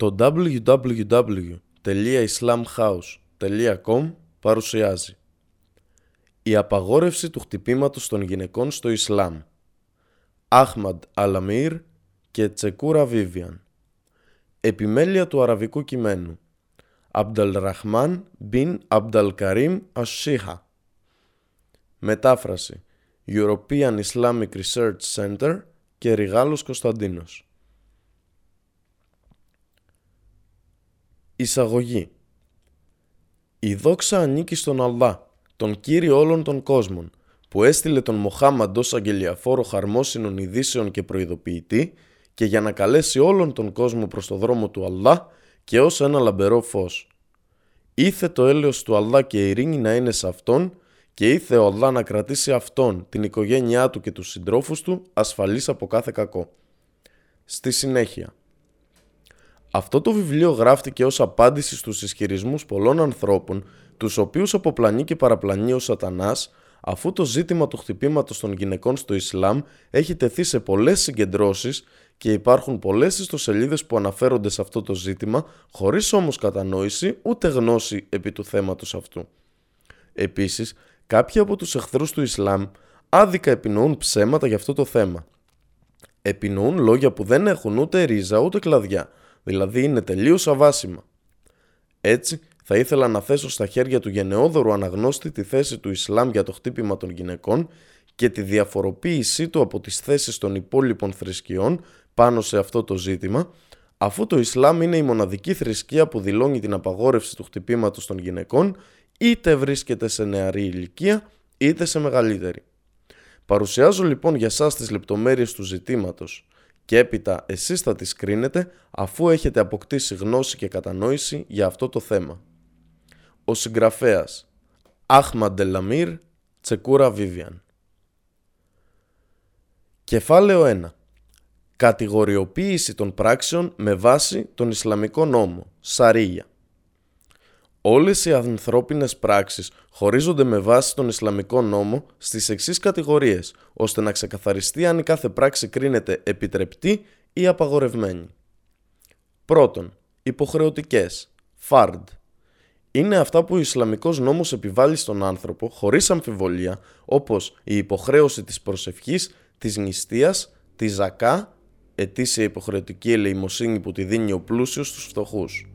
Το www.islamhouse.com παρουσιάζει Η απαγόρευση του χτυπήματος των γυναικών στο Ισλάμ Άχμαντ Αλαμίρ και Τσεκούρα Βίβιαν. Επιμέλεια του αραβικού κειμένου. Αμπταλραχμάν μπιν Αμπταλκαρίμ Ασσίχα. Μετάφραση. European Islamic Research Center και Ριγάλος Κωνσταντίνος Εισαγωγή Η δόξα ανήκει στον Αλλά, τον Κύριο όλων των κόσμων, που έστειλε τον μοχάμαντό ως αγγελιαφόρο χαρμόσυνων ειδήσεων και προειδοποιητή και για να καλέσει όλον τον κόσμο προς το δρόμο του Αλλά και ως ένα λαμπερό φως. Ήθε το έλεος του Αλλά και η ειρήνη να είναι σε Αυτόν και ήθε ο Αλλά να κρατήσει Αυτόν, την οικογένειά του και τους συντρόφους του ασφαλείς από κάθε κακό. Στη συνέχεια αυτό το βιβλίο γράφτηκε ως απάντηση στους ισχυρισμούς πολλών ανθρώπων, τους οποίους αποπλανεί και παραπλανεί ο σατανάς, αφού το ζήτημα του χτυπήματος των γυναικών στο Ισλάμ έχει τεθεί σε πολλές συγκεντρώσεις και υπάρχουν πολλές ιστοσελίδες που αναφέρονται σε αυτό το ζήτημα, χωρίς όμως κατανόηση ούτε γνώση επί του θέματος αυτού. Επίσης, κάποιοι από τους εχθρούς του Ισλάμ άδικα επινοούν ψέματα για αυτό το θέμα. Επινοούν λόγια που δεν έχουν ούτε ρίζα ούτε κλαδιά, δηλαδή είναι τελείως αβάσιμα. Έτσι, θα ήθελα να θέσω στα χέρια του γενναιόδωρου αναγνώστη τη θέση του Ισλάμ για το χτύπημα των γυναικών και τη διαφοροποίησή του από τις θέσεις των υπόλοιπων θρησκειών πάνω σε αυτό το ζήτημα, αφού το Ισλάμ είναι η μοναδική θρησκεία που δηλώνει την απαγόρευση του χτυπήματος των γυναικών, είτε βρίσκεται σε νεαρή ηλικία, είτε σε μεγαλύτερη. Παρουσιάζω λοιπόν για σας τις λεπτομέρειες του ζητήματος και έπειτα εσείς θα τις κρίνετε αφού έχετε αποκτήσει γνώση και κατανόηση για αυτό το θέμα. Ο συγγραφέας Άχμαντ Ντελαμίρ Τσεκούρα Βίβιαν Κεφάλαιο 1 Κατηγοριοποίηση των πράξεων με βάση τον Ισλαμικό νόμο, Σαρίγια. Όλες οι ανθρώπινες πράξεις χωρίζονται με βάση τον Ισλαμικό νόμο στις εξής κατηγορίες, ώστε να ξεκαθαριστεί αν η κάθε πράξη κρίνεται επιτρεπτή ή απαγορευμένη. Πρώτον, υποχρεωτικές, φαρντ. Είναι αυτά που ο Ισλαμικός νόμος επιβάλλει στον άνθρωπο χωρίς αμφιβολία, όπως η υποχρέωση της προσευχής, της νηστείας, της ζακά, ετήσια υποχρεωτική ελεημοσύνη που τη δίνει ο πλούσιος στους φτωχούς.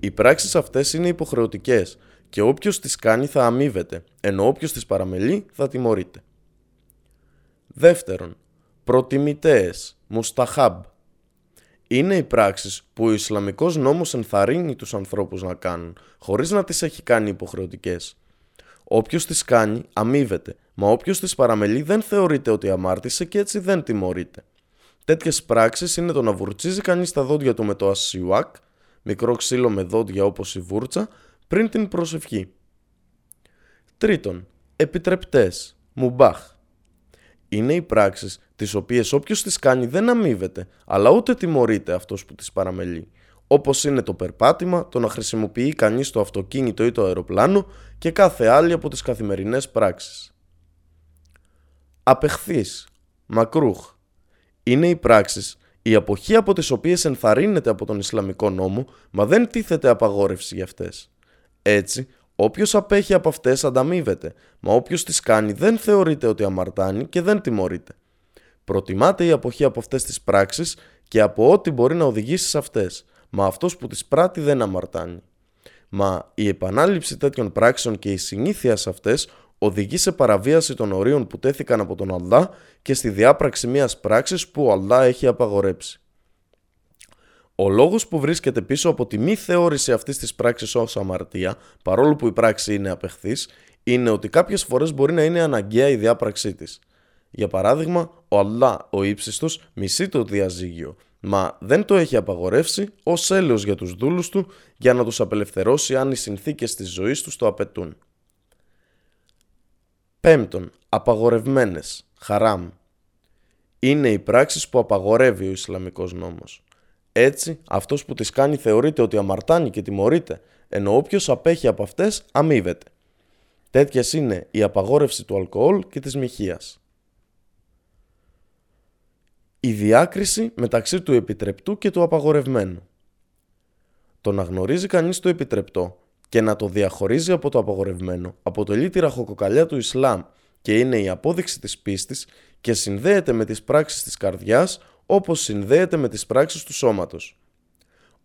Οι πράξεις αυτές είναι υποχρεωτικές και όποιος τις κάνει θα αμείβεται, ενώ όποιος τις παραμελεί θα τιμωρείται. Δεύτερον, προτιμητέες, μουσταχάμπ. Είναι οι πράξεις που ο Ισλαμικός νόμος ενθαρρύνει τους ανθρώπους να κάνουν, χωρίς να τις έχει κάνει υποχρεωτικές. Όποιος τις κάνει αμείβεται, μα όποιος τις παραμελεί δεν θεωρείται ότι αμάρτησε και έτσι δεν τιμωρείται. Τέτοιες πράξεις είναι το να βουρτσίζει κανείς τα δόντια του με το ασιουάκ, μικρό ξύλο με δόντια όπως η βούρτσα, πριν την προσευχή. Τρίτον, επιτρεπτές, μουμπάχ. Είναι οι πράξεις τις οποίες όποιος τις κάνει δεν αμείβεται, αλλά ούτε τιμωρείται αυτός που τις παραμελεί. Όπως είναι το περπάτημα, το να χρησιμοποιεί κανείς το αυτοκίνητο ή το αεροπλάνο και κάθε άλλη από τις καθημερινές πράξεις. Απεχθής, μακρούχ. Είναι οι πράξεις η αποχή από τις οποίες ενθαρρύνεται από τον Ισλαμικό νόμο, μα δεν τίθεται απαγόρευση για αυτές. Έτσι, όποιος απέχει από αυτές ανταμείβεται, μα όποιος τις κάνει δεν θεωρείται ότι αμαρτάνει και δεν τιμωρείται. Προτιμάται η αποχή από αυτές τις πράξεις και από ό,τι μπορεί να οδηγήσει σε αυτές, μα αυτός που τις πράττει δεν αμαρτάνει. Μα η επανάληψη τέτοιων πράξεων και η συνήθεια σε αυτές οδηγεί σε παραβίαση των ορίων που τέθηκαν από τον Αλλά και στη διάπραξη μιας πράξης που ο Αλλά έχει απαγορέψει. Ο λόγος που βρίσκεται πίσω από τη μη θεώρηση αυτής της πράξης ως αμαρτία, παρόλο που η πράξη είναι απεχθής, είναι ότι κάποιες φορές μπορεί να είναι αναγκαία η διάπραξή της. Για παράδειγμα, ο Αλλά, ο ύψιστος, μισεί το διαζύγιο, μα δεν το έχει απαγορεύσει ως έλεος για τους δούλους του για να τους απελευθερώσει αν οι συνθήκες της ζωής τους το απαιτούν. Πέμπτον, απαγορευμένες, χαράμ. Είναι οι πράξεις που απαγορεύει ο Ισλαμικός νόμος. Έτσι, αυτός που τις κάνει θεωρείται ότι αμαρτάνει και τιμωρείται, ενώ όποιος απέχει από αυτές αμείβεται. Τέτοιες είναι η απαγόρευση του αλκοόλ και της μοιχείας. Η διάκριση μεταξύ του επιτρεπτού και του απαγορευμένου. Το να γνωρίζει κανείς το επιτρεπτό και να το διαχωρίζει από το απαγορευμένο αποτελεί τη ραχοκοκαλιά του Ισλάμ και είναι η απόδειξη της πίστης και συνδέεται με τις πράξεις της καρδιάς όπως συνδέεται με τις πράξεις του σώματος.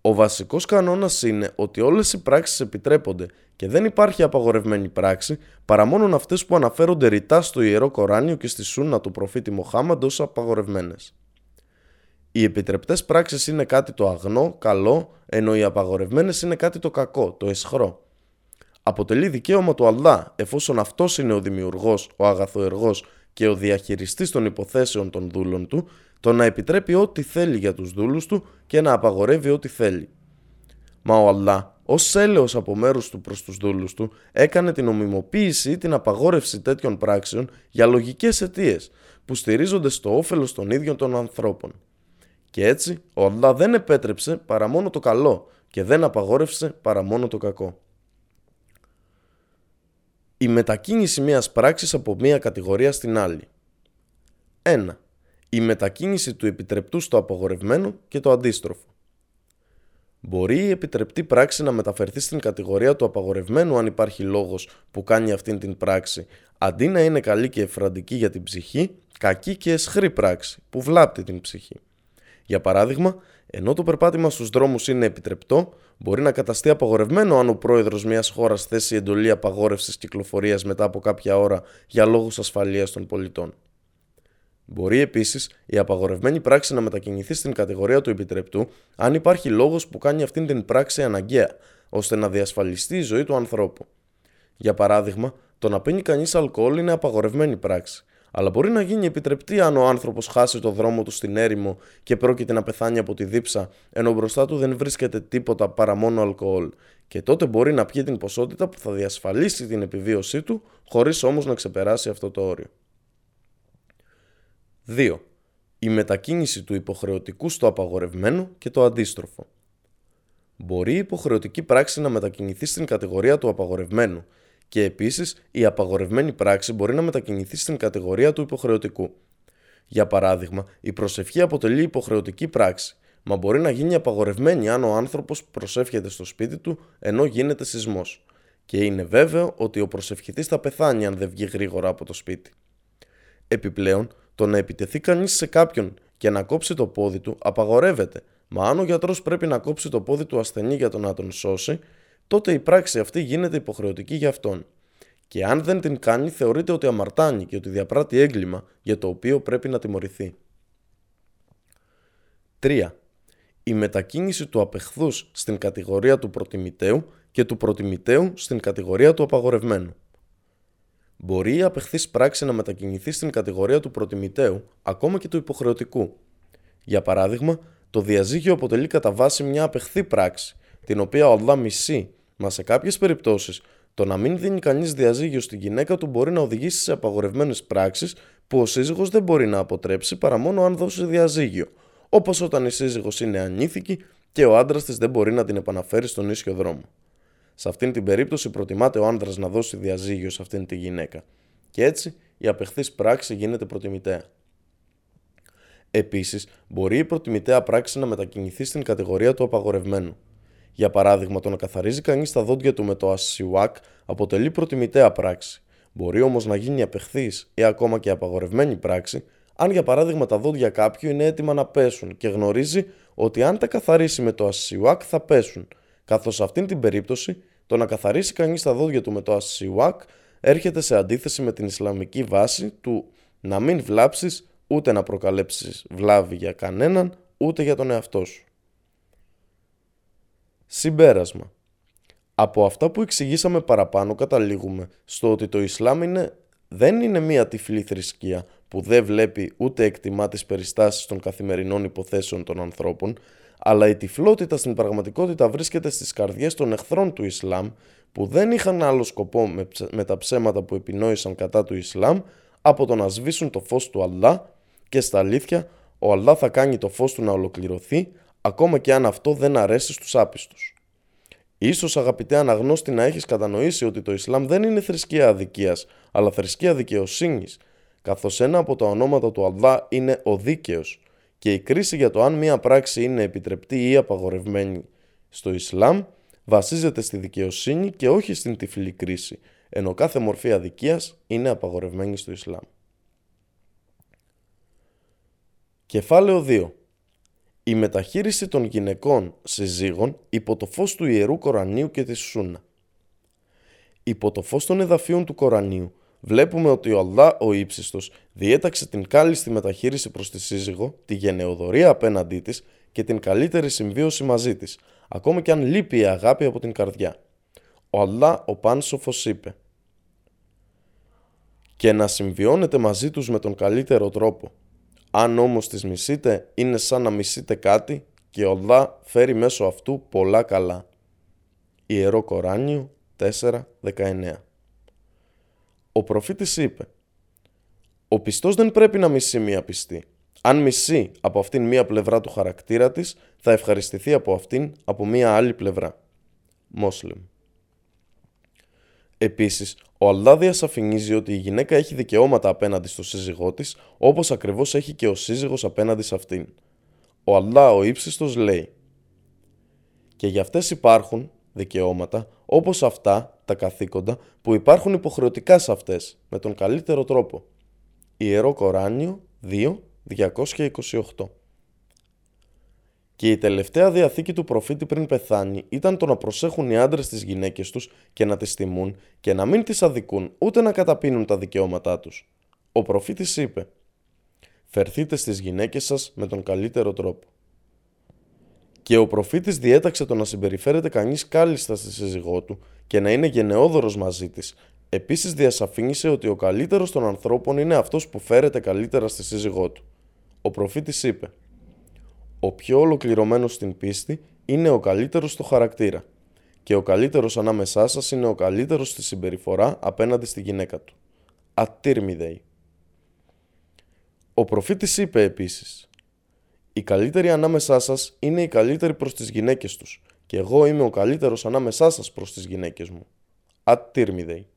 Ο βασικός κανόνας είναι ότι όλες οι πράξεις επιτρέπονται και δεν υπάρχει απαγορευμένη πράξη παρά μόνο αυτές που αναφέρονται ρητά στο Ιερό Κοράνιο και στη Σούνα του προφήτη Μοχάμαντ ως απαγορευμένες. Οι επιτρεπτές πράξεις είναι κάτι το αγνό, καλό, ενώ οι απαγορευμένες είναι κάτι το κακό, το εσχρό. Αποτελεί δικαίωμα του Αλλά, εφόσον αυτός είναι ο δημιουργός, ο αγαθοεργός και ο διαχειριστής των υποθέσεων των δούλων του, το να επιτρέπει ό,τι θέλει για τους δούλους του και να απαγορεύει ό,τι θέλει. Μα ο Αλλά, ως έλεος από μέρους του προς τους δούλους του, έκανε την ομιμοποίηση ή την απαγόρευση τέτοιων πράξεων για λογικές αιτίες που στηρίζονται στο όφελος των ίδιων των ανθρώπων. Και έτσι, ο Αλλά δεν επέτρεψε παρά μόνο το καλό και δεν απαγόρευσε παρά μόνο το κακό. Η μετακίνηση μιας πράξης από μία κατηγορία στην άλλη. 1 η μετακίνηση του επιτρεπτού στο απογορευμένο και το αντίστροφο. Μπορεί η επιτρεπτή πράξη να μεταφερθεί στην κατηγορία του απαγορευμένου αν υπάρχει λόγος που κάνει αυτήν την πράξη, αντί να είναι καλή και εφραντική για την ψυχή, κακή και εσχρή πράξη που βλάπτει την ψυχή. Για παράδειγμα, ενώ το περπάτημα στους δρόμους είναι επιτρεπτό, μπορεί να καταστεί απαγορευμένο αν ο πρόεδρος μιας χώρας θέσει εντολή απαγόρευσης κυκλοφορίας μετά από κάποια ώρα για λόγους ασφαλείας των πολιτών. Μπορεί επίσης η απαγορευμένη πράξη να μετακινηθεί στην κατηγορία του επιτρεπτού αν υπάρχει λόγος που κάνει αυτήν την πράξη αναγκαία, ώστε να διασφαλιστεί η ζωή του ανθρώπου. Για παράδειγμα, το να πίνει κανείς αλκοόλ είναι απαγορευμένη πράξη, αλλά μπορεί να γίνει επιτρεπτή αν ο άνθρωπος χάσει το δρόμο του στην έρημο και πρόκειται να πεθάνει από τη δίψα, ενώ μπροστά του δεν βρίσκεται τίποτα παρά μόνο αλκοόλ, και τότε μπορεί να πιει την ποσότητα που θα διασφαλίσει την επιβίωσή του, χωρίς όμως να ξεπεράσει αυτό το όριο. 2. Η μετακίνηση του υποχρεωτικού στο απαγορευμένο και το αντίστροφο. Μπορεί η υποχρεωτική πράξη να μετακινηθεί στην κατηγορία του απαγορευμένου και επίσης η απαγορευμένη πράξη μπορεί να μετακινηθεί στην κατηγορία του υποχρεωτικού. Για παράδειγμα, η προσευχή αποτελεί υποχρεωτική πράξη, μα μπορεί να γίνει απαγορευμένη αν ο άνθρωπος προσεύχεται στο σπίτι του ενώ γίνεται σεισμός. Και είναι βέβαιο ότι ο προσευχητής θα πεθάνει αν δεν βγει γρήγορα από το σπίτι. Επιπλέον, το να επιτεθεί κανείς σε κάποιον και να κόψει το πόδι του απαγορεύεται, μα αν ο γιατρός πρέπει να κόψει το πόδι του ασθενή για το να τον σώσει, τότε η πράξη αυτή γίνεται υποχρεωτική για αυτόν. Και αν δεν την κάνει, θεωρείται ότι αμαρτάνει και ότι διαπράττει έγκλημα για το οποίο πρέπει να τιμωρηθεί. 3. Η μετακίνηση του απεχθούς στην κατηγορία του προτιμητέου και του προτιμητέου στην κατηγορία του απαγορευμένου μπορεί η απεχθής πράξη να μετακινηθεί στην κατηγορία του προτιμητέου, ακόμα και του υποχρεωτικού. Για παράδειγμα, το διαζύγιο αποτελεί κατά βάση μια απεχθή πράξη, την οποία ο Αλλά μισεί, μα σε κάποιες περιπτώσεις το να μην δίνει κανείς διαζύγιο στη γυναίκα του μπορεί να οδηγήσει σε απαγορευμένες πράξεις που ο σύζυγος δεν μπορεί να αποτρέψει παρά μόνο αν δώσει διαζύγιο, όπως όταν η σύζυγος είναι ανήθικη και ο άντρας της δεν μπορεί να την επαναφέρει στον ίσιο δρόμο. Σε αυτήν την περίπτωση προτιμάται ο άνδρας να δώσει διαζύγιο σε αυτήν τη γυναίκα. Και έτσι η απεχθής πράξη γίνεται προτιμητέα. Επίσης, μπορεί η προτιμητέα πράξη να μετακινηθεί στην κατηγορία του απαγορευμένου. Για παράδειγμα, το να καθαρίζει κανείς τα δόντια του με το ασιουάκ αποτελεί προτιμητέα πράξη. Μπορεί όμως να γίνει απεχθή ή ακόμα και απαγορευμένη πράξη, αν για παράδειγμα τα δόντια κάποιου είναι έτοιμα να πέσουν και γνωρίζει ότι αν τα καθαρίσει με το ασιουάκ θα πέσουν, καθώς σε αυτήν την περίπτωση το να καθαρίσει κανείς τα δόντια του με το ασιουάκ έρχεται σε αντίθεση με την Ισλαμική βάση του να μην βλάψεις ούτε να προκαλέψεις βλάβη για κανέναν ούτε για τον εαυτό σου. Συμπέρασμα. Από αυτά που εξηγήσαμε παραπάνω καταλήγουμε στο ότι το Ισλάμ είναι, δεν είναι μία τυφλή θρησκεία που δεν βλέπει ούτε εκτιμά τις περιστάσεις των καθημερινών υποθέσεων των ανθρώπων, αλλά η τυφλότητα στην πραγματικότητα βρίσκεται στις καρδιές των εχθρών του Ισλάμ που δεν είχαν άλλο σκοπό με, τα ψέματα που επινόησαν κατά του Ισλάμ από το να σβήσουν το φως του Αλλά και στα αλήθεια ο Αλλά θα κάνει το φως του να ολοκληρωθεί ακόμα και αν αυτό δεν αρέσει στους άπιστους. Ίσως αγαπητέ αναγνώστη να έχεις κατανοήσει ότι το Ισλάμ δεν είναι θρησκεία αδικίας αλλά θρησκεία δικαιοσύνης καθώς ένα από τα ονόματα του Αλλά είναι ο δίκαιος και η κρίση για το αν μία πράξη είναι επιτρεπτή ή απαγορευμένη Στο Ισλάμ βασίζεται στη δικαιοσύνη και όχι στην τυφλή κρίση, ενώ κάθε μορφή αδικίας είναι απαγορευμένη στο Ισλάμ. Κεφάλαιο 2. Η μεταχείριση των γυναικών συζύγων υπό το φως του Ιερού Κορανίου και της Σούνα. Υπό το φως των εδαφείων του Κορανίου βλέπουμε ότι ο Αλλά ο ύψιστος διέταξε την κάλλιστη μεταχείριση προς τη σύζυγο, τη γενεοδορία απέναντί της και την καλύτερη συμβίωση μαζί της, ακόμα και αν λείπει η αγάπη από την καρδιά. Ο Αλλά ο Πάνσοφος είπε «Και να συμβιώνετε μαζί τους με τον καλύτερο τρόπο. Αν όμως τις μισείτε, είναι σαν να μισείτε κάτι και ο Αλλά φέρει μέσω αυτού πολλά καλά». Ιερό Κοράνιο 4.19 Ο προφήτης είπε «Ο πιστός δεν πρέπει να μισεί μία πιστή. Αν μισεί από αυτήν μία πλευρά του χαρακτήρα της, θα ευχαριστηθεί από αυτήν από μία άλλη πλευρά». Μόσλεμ Επίσης, ο Αλλά διασαφηνίζει ότι η γυναίκα έχει δικαιώματα απέναντι στο σύζυγό της, όπως ακριβώς έχει και ο σύζυγος απέναντι σε αυτήν. Ο Αλλά ο ύψιστος λέει «Και για αυτές υπάρχουν δικαιώματα, όπως αυτά, τα καθήκοντα, που υπάρχουν υποχρεωτικά σε αυτές, με τον καλύτερο τρόπο». Ιερό Κοράνιο 2, 228 και η τελευταία διαθήκη του προφήτη πριν πεθάνει ήταν το να προσέχουν οι άντρες τις γυναίκες τους και να τις τιμούν και να μην τις αδικούν ούτε να καταπίνουν τα δικαιώματά τους. Ο προφήτης είπε «Φερθείτε στις γυναίκες σας με τον καλύτερο τρόπο». Και ο προφήτης διέταξε το να συμπεριφέρεται κανείς κάλλιστα στη σύζυγό του και να είναι γενναιόδωρος μαζί της. Επίσης διασαφήνισε ότι ο καλύτερος των ανθρώπων είναι αυτός που φέρεται καλύτερα στη σύζυγό του. Ο προφήτης είπε ο πιο ολοκληρωμένος στην πίστη είναι ο καλύτερος στο χαρακτήρα και ο καλύτερος ανάμεσά σας είναι ο καλύτερος στη συμπεριφορά απέναντι στη γυναίκα του. Ατύρμιδεϊ. Ο προφήτης είπε επίσης «Οι καλύτεροι ανάμεσά σας είναι οι καλύτεροι προς τις γυναίκες τους και εγώ είμαι ο καλύτερος ανάμεσά σας προς τις γυναίκες μου». Ατύρμιδεϊ.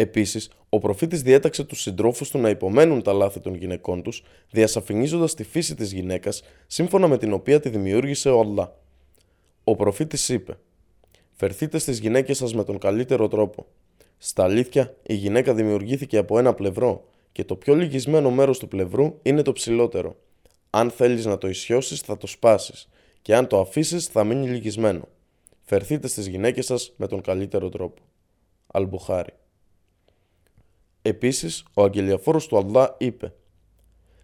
Επίσης, ο προφήτης διέταξε τους συντρόφους του να υπομένουν τα λάθη των γυναικών τους, διασαφηνίζοντας τη φύση της γυναίκας σύμφωνα με την οποία τη δημιούργησε ο Αλλά. Ο προφήτης είπε: Φερθείτε στις γυναίκες σας με τον καλύτερο τρόπο. Στα αλήθεια, η γυναίκα δημιουργήθηκε από ένα πλευρό και το πιο λυγισμένο μέρος του πλευρού είναι το ψηλότερο. Αν θέλεις να το ισιώσεις, θα το σπάσεις, και αν το αφήσεις, θα μείνει λυγισμένο. Φερθείτε στις γυναίκες σας με τον καλύτερο τρόπο. Αλμπουχάρη. Επίσης, ο αγγελιαφόρος του Αλλά είπε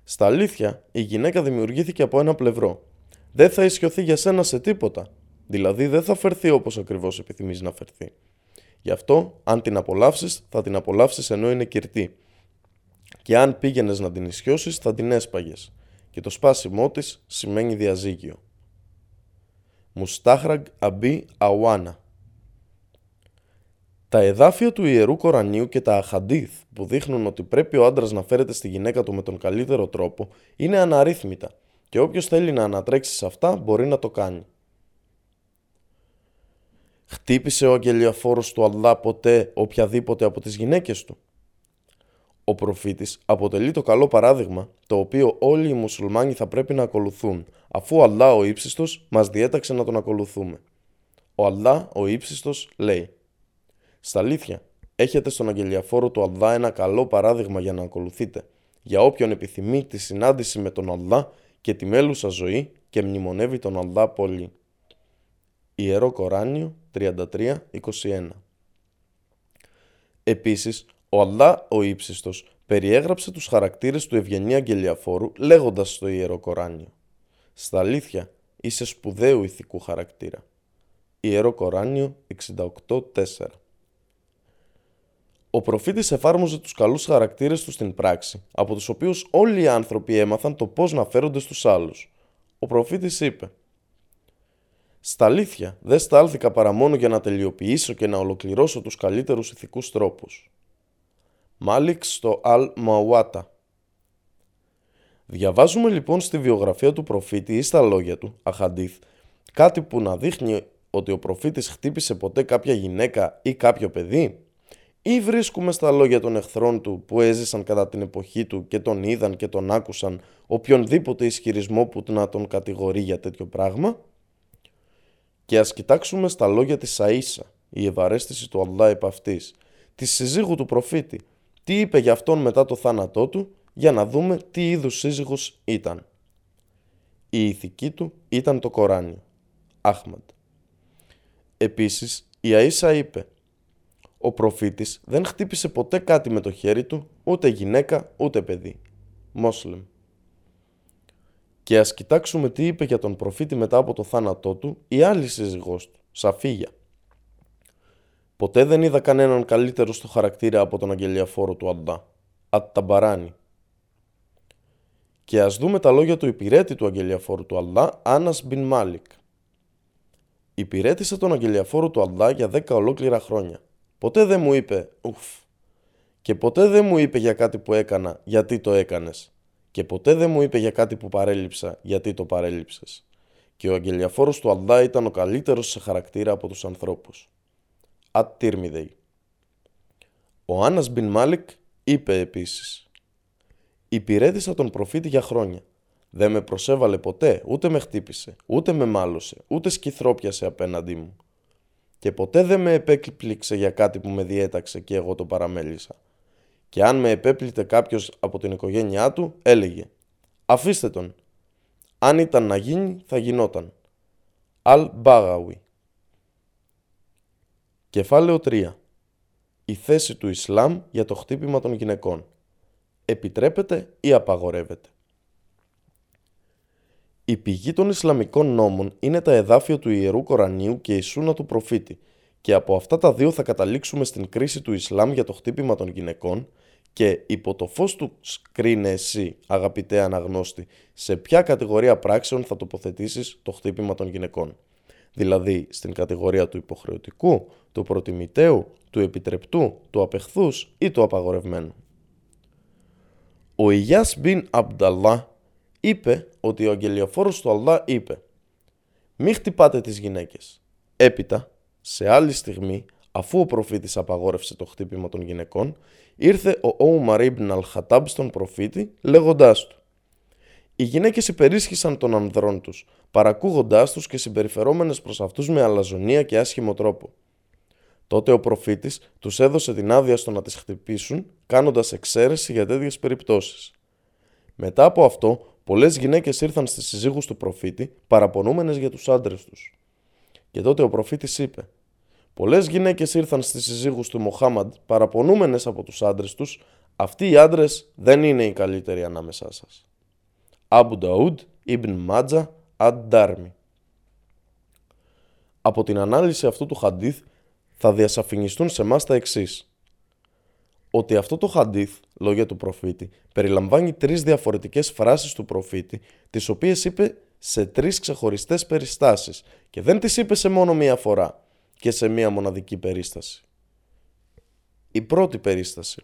«Στα αλήθεια, η γυναίκα δημιουργήθηκε από ένα πλευρό. Δεν θα ισιωθεί για σένα σε τίποτα. Δηλαδή δεν θα φερθεί όπως ακριβώς επιθυμείς να φερθεί. Γι' αυτό, αν την απολαύσεις, θα την απολαύσεις ενώ είναι κυρτή. Και αν πήγαινες να την ισιώσεις, θα την έσπαγες. Και το σπάσιμό της σημαίνει διαζύγιο. Μουστάχραγκ Αμπί Αουάνα τα εδάφια του Ιερού Κορανίου και τα αχαντίθ που δείχνουν ότι πρέπει ο άντρας να φέρεται στη γυναίκα του με τον καλύτερο τρόπο είναι αναρρύθμιτα και όποιος θέλει να ανατρέξει σε αυτά μπορεί να το κάνει. Χτύπησε ο αγγελιαφόρος του Αλλά ποτέ οποιαδήποτε από τις γυναίκες του; Ο προφήτης αποτελεί το καλό παράδειγμα το οποίο όλοι οι μουσουλμάνοι θα πρέπει να ακολουθούν αφού ο Αλλά ο ύψιστος μας διέταξε να τον ακολουθούμε. Ο Αλλά ο ύψιστος λέει στα αλήθεια, έχετε στον αγγελιαφόρο του Αλλά ένα καλό παράδειγμα για να ακολουθείτε, για όποιον επιθυμεί τη συνάντηση με τον Αλλά και τη μέλουσα ζωή και μνημονεύει τον Αλλά πολύ. Ιερό Κοράνιο 33-21 Επίσης, ο Αλλά ο ύψιστος περιέγραψε τους χαρακτήρες του ευγενή αγγελιαφόρου λέγοντας στο Ιερό Κοράνιο «Στα αλήθεια, είσαι σπουδαίου ηθικού χαρακτήρα». Ιερό Κοράνιο 68-4 ο προφήτης εφάρμοζε τους καλούς χαρακτήρες του στην πράξη, από τους οποίους όλοι οι άνθρωποι έμαθαν το πώς να φέρονται στους άλλους. Ο προφήτης είπε «Στα αλήθεια δεν στάλθηκα παρά μόνο για να τελειοποιήσω και να ολοκληρώσω τους καλύτερους ηθικούς τρόπους». Μάλιξ στο Αλ Μαουάτα Διαβάζουμε λοιπόν στη βιογραφία του προφήτη ή στα λόγια του, αχαντίθ, κάτι που να δείχνει ότι ο προφήτης χτύπησε ποτέ κάποια γυναίκα ή κάποιο παιδί ή βρίσκουμε στα λόγια των εχθρών του που έζησαν κατά την εποχή του και τον είδαν και τον άκουσαν οποιονδήποτε ισχυρισμό που να τον κατηγορεί για τέτοιο πράγμα; Και ας κοιτάξουμε στα λόγια της Αΐσα, η ευαρέστηση του Αλλά επ' αυτής, της συζύγου του προφήτη, τι είπε για αυτόν μετά το θάνατό του, για να δούμε τι είδους σύζυγος ήταν. Η ηθική του ήταν το Κοράνιο. Άχμαντ. Επίσης, η Αΐσα είπε «Ο προφήτης δεν χτύπησε ποτέ κάτι με το χέρι του, ούτε γυναίκα, ούτε παιδί». Μόσλεμ. Και ας κοιτάξουμε τι είπε για τον προφήτη μετά από το θάνατό του η άλλη σύζυγός του, Σαφίγια. Ποτέ δεν είδα κανέναν καλύτερο στο χαρακτήρα από τον αγγελιαφόρο του Αντά, Ατταμπαράνι. Και ας δούμε τα λόγια του υπηρέτη του αγγελιαφόρου του Αλλά, Άνας Μπιν Μάλικ. Υπηρέτησε τον αγγελιαφόρο του Αλλά για δέκα ολόκληρα χρόνια. Ποτέ δεν μου είπε «Ουφ». Και ποτέ δεν μου είπε για κάτι που έκανα «Γιατί το έκανες». Και ποτέ δεν μου είπε για κάτι που παρέλειψα «Γιατί το παρέλειψες». Και ο αγγελιαφόρος του Αλλά ήταν ο καλύτερος σε χαρακτήρα από τους ανθρώπους. Ατ Ο Άννας Μπιν Μάλικ είπε επίσης «Υπηρέτησα τον προφήτη για χρόνια δεν με προσέβαλε ποτέ, ούτε με χτύπησε, ούτε με μάλωσε, ούτε σκυθρόπιασε απέναντί μου. Και ποτέ δεν με επέκλειξε για κάτι που με διέταξε και εγώ το παραμέλησα. Και αν με επέπλητε κάποιος από την οικογένειά του, έλεγε «Αφήστε τον. Αν ήταν να γίνει, θα γινόταν». Αλ Μπάγαουι Κεφάλαιο 3 Η θέση του Ισλάμ για το χτύπημα των γυναικών. Επιτρέπεται ή απαγορεύεται; Η πηγή των Ισλαμικών νόμων είναι τα εδάφια του Ιερού Κορανίου και η Σούνα του Προφήτη και από αυτά τα δύο θα καταλήξουμε στην κρίση του Ισλάμ για το χτύπημα των γυναικών και υπό το φως του κρίνε εσύ αγαπητέ αναγνώστη σε ποια κατηγορία πράξεων θα τοποθετήσεις το χτύπημα των γυναικών. Δηλαδή στην κατηγορία του υποχρεωτικού, του προτιμητέου, του επιτρεπτού, του απεχθούς ή του απαγορευμένου. Ο Ιγιάς Μπιν Αμπταλά είπε ότι ο αγγελιοφόρος του Αλλά είπε «Μη χτυπάτε τις γυναίκες». Έπειτα, σε άλλη στιγμή, αφού ο προφήτης απαγόρευσε το χτύπημα των γυναικών, ήρθε ο Όουμαρ Ιμπν Αλχατάμπ στον προφήτη λέγοντάς του οι γυναίκες υπερίσχυσαν των ανδρών τους, παρακούγοντάς τους και συμπεριφερόμενες προς αυτούς με αλαζονία και άσχημο τρόπο. Τότε ο προφήτης τους έδωσε την άδεια στο να τις χτυπήσουν, κάνοντας εξαίρεση για τέτοιες περιπτώσεις. Μετά από αυτό, Πολλές γυναίκες ήρθαν στις συζύγους του προφήτη παραπονούμενες για τους άντρες τους. Και τότε ο προφήτης είπε: Πολλές γυναίκες ήρθαν στις συζύγους του Μοχάμαντ παραπονούμενες από τους άντρες τους, αυτοί οι άντρες δεν είναι οι καλύτεροι ανάμεσά σας. Αμπου Νταούντ, Ιμπν Μάτζα, Αντ-Ντάρμι. Από την ανάλυση αυτού του χαντίθ θα διασαφινιστούν σε εμάς τα εξής ότι αυτό το χαντίθ, λόγια του προφήτη, περιλαμβάνει τρεις διαφορετικές φράσεις του προφήτη, τις οποίες είπε σε τρεις ξεχωριστές περιστάσεις και δεν τις είπε σε μόνο μία φορά και σε μία μοναδική περίσταση. Η πρώτη περίσταση.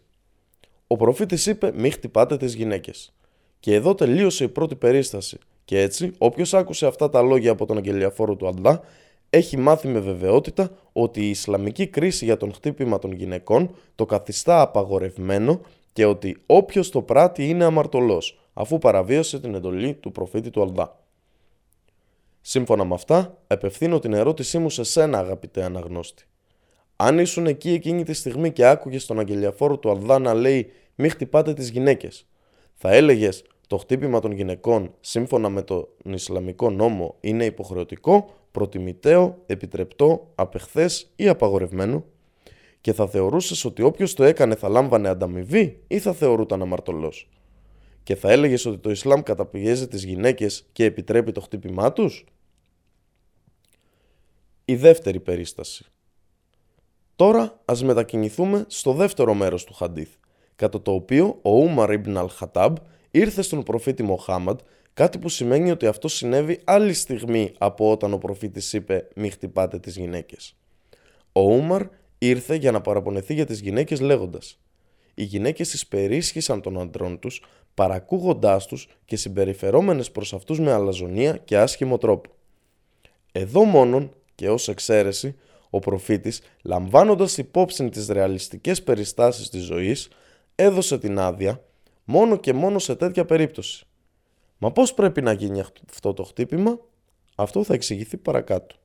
Ο προφήτης είπε μη χτυπάτε τις γυναίκες. Και εδώ τελείωσε η πρώτη περίσταση και έτσι όποιος άκουσε αυτά τα λόγια από τον αγγελιαφόρο του Αντλά έχει μάθει με βεβαιότητα ότι η Ισλαμική κρίση για τον χτύπημα των γυναικών το καθιστά απαγορευμένο και ότι όποιος το πράττει είναι αμαρτωλός, αφού παραβίασε την εντολή του προφήτη του Αλδά. Σύμφωνα με αυτά, επευθύνω την ερώτησή μου σε σένα αγαπητέ αναγνώστη. Αν ήσουν εκεί εκείνη τη στιγμή και άκουγες τον αγγελιαφόρο του Αλδά να λέει «Μη χτυπάτε τις γυναίκες», θα έλεγες «Το χτύπημα των γυναικών σύμφωνα με τον Ισλαμικό νόμο είναι υποχρεωτικό προτιμητέο, επιτρεπτό, απεχθές ή απαγορευμένο και θα θεωρούσες ότι όποιος το έκανε θα λάμβανε ανταμοιβή ή θα θεωρούταν αμαρτωλός. Και θα έλεγες ότι το Ισλάμ καταπιέζει τις γυναίκες και επιτρέπει το χτύπημά τους; Η δεύτερη περίσταση. Τώρα ας μετακινηθούμε στο δεύτερο μέρος του Χαντίθ, κατά το οποίο οΟύμαρ Ιμπν Αλ-Χατάμπ ήρθε στον προφήτη Μοχάμαντ Κάτι που σημαίνει ότι αυτό συνέβη άλλη στιγμή από όταν ο προφήτης είπε «Μη χτυπάτε τις γυναίκες». ΟΟύμαρ ήρθε για να παραπονεθεί για τις γυναίκες λέγοντας «Οι γυναίκες εισπερίσχυσαν των αντρών τους, παρακούγοντάς τους και συμπεριφερόμενες προς αυτούς με αλαζονία και άσχημο τρόπο». Εδώ μόνον και ως εξαίρεση, ο προφήτης, λαμβάνοντας υπόψη τις ρεαλιστικές περιστάσεις της ζωής, έδωσε την άδεια μόνο και μόνο σε τέτοια περίπτωση. Μα πώς πρέπει να γίνει αυτό το χτύπημα, αυτό θα εξηγηθεί παρακάτω.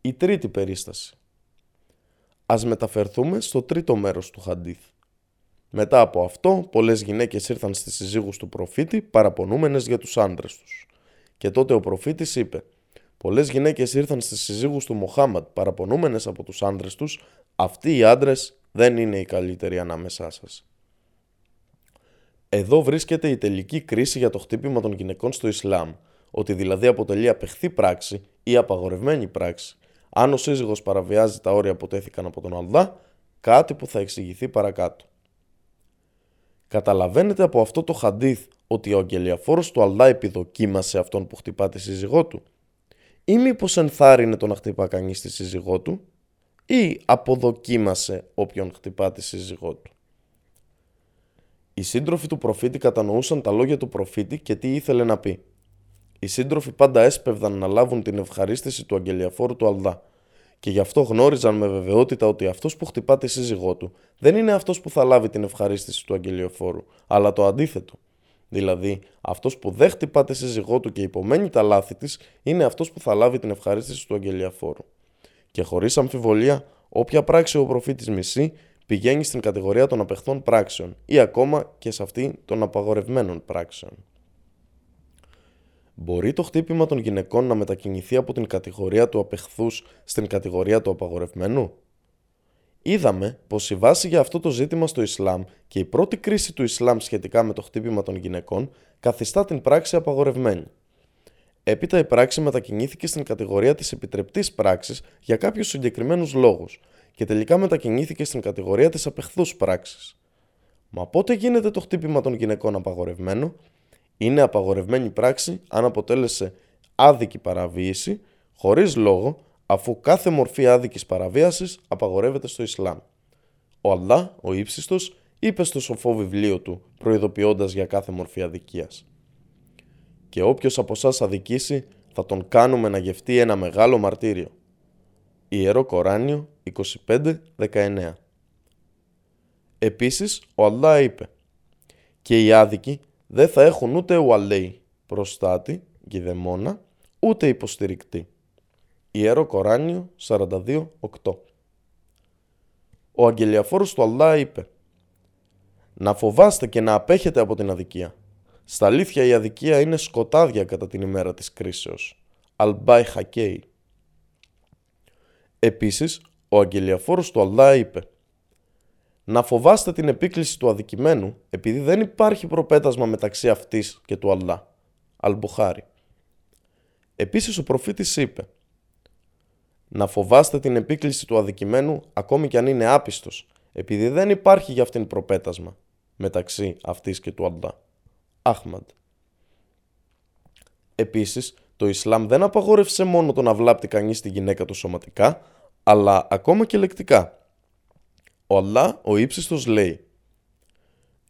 Η τρίτη περίσταση. Ας μεταφερθούμε στο τρίτο μέρος του Χαντίθ. Μετά από αυτό, πολλές γυναίκες ήρθαν στις συζύγους του προφήτη παραπονούμενες για τους άντρες τους. Και τότε ο προφήτης είπε Πολλές γυναίκες ήρθαν στις συζύγους του Μοχάμαντ παραπονούμενες από τους άντρες τους «Αυτοί οι άντρες δεν είναι οι καλύτεροι ανάμεσά σας». Εδώ βρίσκεται η τελική κρίση για το χτύπημα των γυναικών στο Ισλάμ, ότι δηλαδή αποτελεί απεχθή πράξη ή απαγορευμένη πράξη, αν ο σύζυγος παραβιάζει τα όρια που τέθηκαν από τον Αλδά, κάτι που θα εξηγηθεί παρακάτω. Καταλαβαίνετε από αυτό το χαντίθ ότι ο αγγελιαφόρος του Αλδά επιδοκίμασε αυτόν που χτυπά τη σύζυγό του; Ή μήπως ενθάρρυνε το να χτυπά κανείς τη σύζυγό του; Ή αποδοκίμασε όποιον χτυπά τη σύζυγό του; Οι σύντροφοι του προφήτη κατανοούσαν τα λόγια του προφήτη και τι ήθελε να πει. Οι σύντροφοι πάντα έσπευδαν να λάβουν την ευχαρίστηση του αγγελιαφόρου του Αλδά και γι' αυτό γνώριζαν με βεβαιότητα ότι αυτός που χτυπά τη σύζυγό του δεν είναι αυτός που θα λάβει την ευχαρίστηση του αγγελιοφόρου, αλλά το αντίθετο. Δηλαδή, αυτός που δεν χτυπά τη σύζυγό του και υπομένει τα λάθη της, είναι αυτός που θα λάβει την ευχαρίστηση του αγγελιαφόρου. Και χωρίς αμφιβολία, όποια πράξη ο προφήτης μισεί, πηγαίνει στην κατηγορία των απεχθών πράξεων ή ακόμα και σε αυτή των απαγορευμένων πράξεων. Μπορεί το χτύπημα των γυναικών να μετακινηθεί από την κατηγορία του απεχθούς στην κατηγορία του απαγορευμένου; Είδαμε πως η βάση για αυτό το ζήτημα στο Ισλάμ και η πρώτη κρίση του Ισλάμ σχετικά με το χτύπημα των γυναικών καθιστά την πράξη απαγορευμένη. Έπειτα η πράξη μετακινήθηκε στην κατηγορία της επιτρεπτής πράξης για κάποιους συγκεκριμένους λόγους και τελικά μετακινήθηκε στην κατηγορία της απεχθούς πράξης. Μα πότε γίνεται το χτύπημα των γυναικών απαγορευμένο, είναι απαγορευμένη πράξη αν αποτέλεσε άδικη παραβίαση χωρίς λόγο αφού κάθε μορφή άδικης παραβίασης απαγορεύεται στο Ισλάμ. Ο Αλλά, ο ύψιστος, είπε στο σοφό βιβλίο του, προειδοποιώντας για κάθε μορφή αδικίας. «Και όποιος από εσάς αδικήσει, θα τον κάνουμε να γευτεί ένα μεγάλο μαρτύριο». Ιερό Κοράνιο 25-19 Επίσης, ο Αλλά είπε «Και οι άδικοι δεν θα έχουν ούτε ουαλέι, προστάτη, γιδεμόνα, ούτε υποστηρικτή». Ιερό Κοράνιο 42.8 Ο αγγελιαφόρος του Αλλά είπε «Να φοβάστε και να απέχετε από την αδικία. Στα αλήθεια η αδικία είναι σκοτάδια κατά την ημέρα της κρίσεως. Αλμπάι Χακέι». Επίσης, ο αγγελιαφόρος του Αλλά είπε «Να φοβάστε την επίκληση του αδικημένου επειδή δεν υπάρχει προπέτασμα μεταξύ αυτής και του Αλλά». Αλμποχάρι. Επίσης ο προφήτης είπε να φοβάστε την επίκληση του αδικημένου ακόμη κι αν είναι άπιστος, επειδή δεν υπάρχει για αυτήν προπέτασμα μεταξύ αυτής και του Αντά. Αχμαντ. Επίσης, το Ισλάμ δεν απαγόρευσε μόνο το να βλάπτει κανείς τη γυναίκα του σωματικά, αλλά ακόμα και λεκτικά. Ο Αλλά, ο ύψιστος, λέει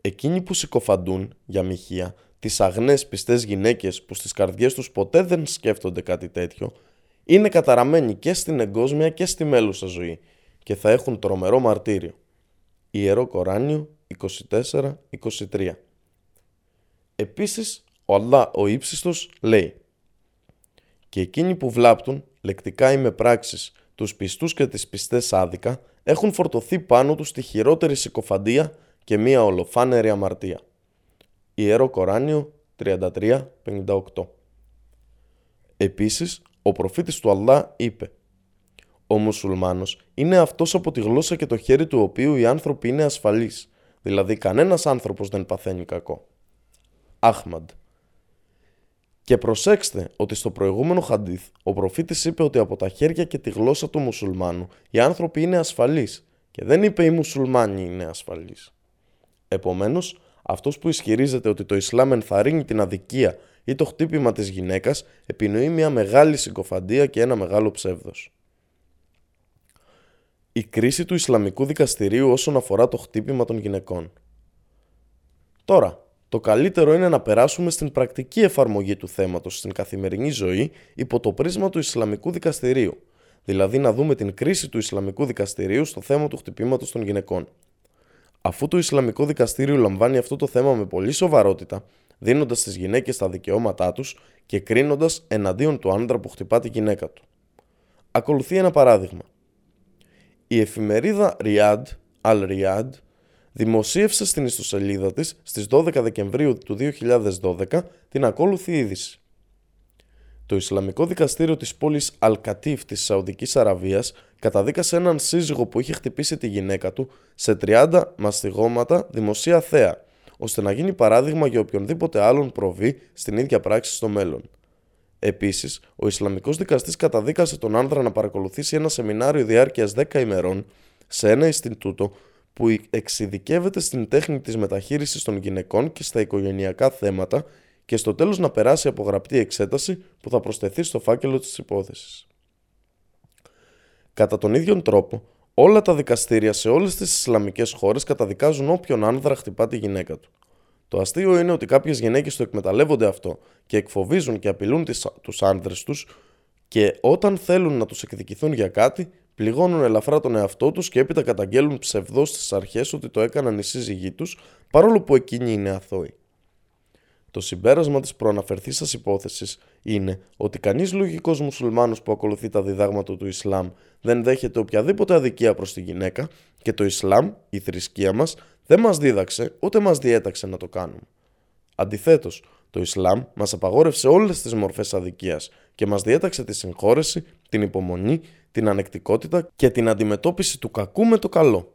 «Εκείνοι που συκοφαντούν, για μοιχεία, τις αγνές πιστές γυναίκες που στις καρδιές τους ποτέ δεν σκέφτονται κάτι τέτοιο, είναι καταραμένοι και στην εγκόσμια και στη μέλουσα ζωή και θα έχουν τρομερό μαρτύριο. Ιερό Κοράνιο 24-23 Επίσης, ο Αλλά ο ύψιστος λέει «Και εκείνοι που βλάπτουν, λεκτικά ή με πράξεις, τους πιστούς και τις πιστές άδικα, έχουν φορτωθεί πάνω τους τη χειρότερη συκοφαντία και μία ολοφάνερη αμαρτία». Ιερό Κοράνιο 33-58 Επίσης, ο προφήτης του Αλλά είπε «Ο μουσουλμάνος είναι αυτός από τη γλώσσα και το χέρι του οποίου οι άνθρωποι είναι ασφαλείς, δηλαδή κανένας άνθρωπος δεν παθαίνει κακό». Αχμαντ και προσέξτε ότι στο προηγούμενο χαντίθ ο προφήτης είπε ότι από τα χέρια και τη γλώσσα του μουσουλμάνου οι άνθρωποι είναι ασφαλείς και δεν είπε οι μουσουλμάνοι είναι ασφαλείς. Επομένως, αυτός που ισχυρίζεται ότι το Ισλάμ ενθαρρύνει την αδικία ή το χτύπημα της γυναίκας επινοεί μια μεγάλη συγκοφαντία και ένα μεγάλο ψεύδος. Η κρίση του Ισλαμικού δικαστηρίου όσον αφορά το χτύπημα των γυναικών. Τώρα, το καλύτερο είναι να περάσουμε στην πρακτική εφαρμογή του θέματος στην καθημερινή ζωή υπό το πρίσμα του Ισλαμικού δικαστηρίου, δηλαδή να δούμε την κρίση του Ισλαμικού δικαστηρίου στο θέμα του χτυπήματος των γυναικών. Αφού το Ισλαμικό δικαστήριο λαμβάνει αυτό το θέμα με πολύ σοβαρότητα, δίνοντας στις γυναίκες τα δικαιώματά τους και κρίνοντας εναντίον του άντρα που χτυπά τη γυναίκα του. ακολουθεί ένα παράδειγμα. Η εφημερίδα Riyadh, Al Riyadh, δημοσίευσε στην ιστοσελίδα της στις 12 Δεκεμβρίου του 2012 την ακόλουθη είδηση. Το Ισλαμικό Δικαστήριο της πόλης Αλκατίφ της Σαουδικής Αραβίας καταδίκασε έναν σύζυγο που είχε χτυπήσει τη γυναίκα του σε 30 μαστιγώματα δημοσία θέα, ώστε να γίνει παράδειγμα για οποιονδήποτε άλλον προβεί στην ίδια πράξη στο μέλλον. Επίσης, ο Ισλαμικός δικαστής καταδίκασε τον άνδρα να παρακολουθήσει ένα σεμινάριο διάρκειας 10 ημερών σε ένα Ινστιτούτο που εξειδικεύεται στην τέχνη της μεταχείρισης των γυναικών και στα οικογενειακά θέματα και στο τέλος να περάσει από γραπτή εξέταση που θα προσθεθεί στο φάκελο της υπόθεσης. Κατά τον ίδιο τρόπο, όλα τα δικαστήρια σε όλες τις Ισλαμικές χώρες καταδικάζουν όποιον άνδρα χτυπά τη γυναίκα του. Το αστείο είναι ότι κάποιες γυναίκες το εκμεταλλεύονται αυτό και εκφοβίζουν και απειλούν τους άνδρες τους και όταν θέλουν να τους εκδικηθούν για κάτι, πληγώνουν ελαφρά τον εαυτό τους και έπειτα καταγγέλουν ψευδώς στις αρχές ότι το έκαναν οι σύζυγοί τους, παρόλο που εκείνοι είναι αθώοι. Το συμπέρασμα της προαναφερθήσας υπόθεσης είναι ότι κανείς λογικός μουσουλμάνος που ακολουθεί τα διδάγματα του Ισλάμ δεν δέχεται οποιαδήποτε αδικία προς τη γυναίκα και το Ισλάμ, η θρησκεία μας, δεν μας δίδαξε ούτε μας διέταξε να το κάνουμε. Αντιθέτως, το Ισλάμ μας απαγόρευσε όλες τις μορφές αδικίας και μας διέταξε τη συγχώρεση, την υπομονή, την ανεκτικότητα και την αντιμετώπιση του κακού με το καλό.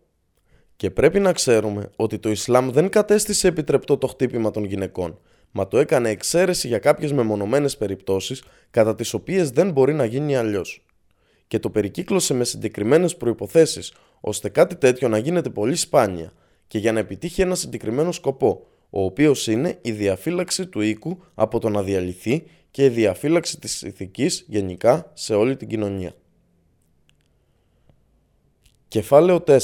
Και πρέπει να ξέρουμε ότι το Ισλάμ δεν κατέστησε επιτρεπτό το χτύπημα των γυναικών, μα το έκανε εξαίρεση για κάποιες μεμονωμένες περιπτώσεις κατά τις οποίες δεν μπορεί να γίνει αλλιώς. Και το περικύκλωσε με συγκεκριμένες προϋποθέσεις, ώστε κάτι τέτοιο να γίνεται πολύ σπάνια και για να επιτύχει ένα συγκεκριμένο σκοπό, ο οποίος είναι η διαφύλαξη του οίκου από το να διαλυθεί και η διαφύλαξη της ηθικής γενικά σε όλη την κοινωνία. Κεφάλαιο 4.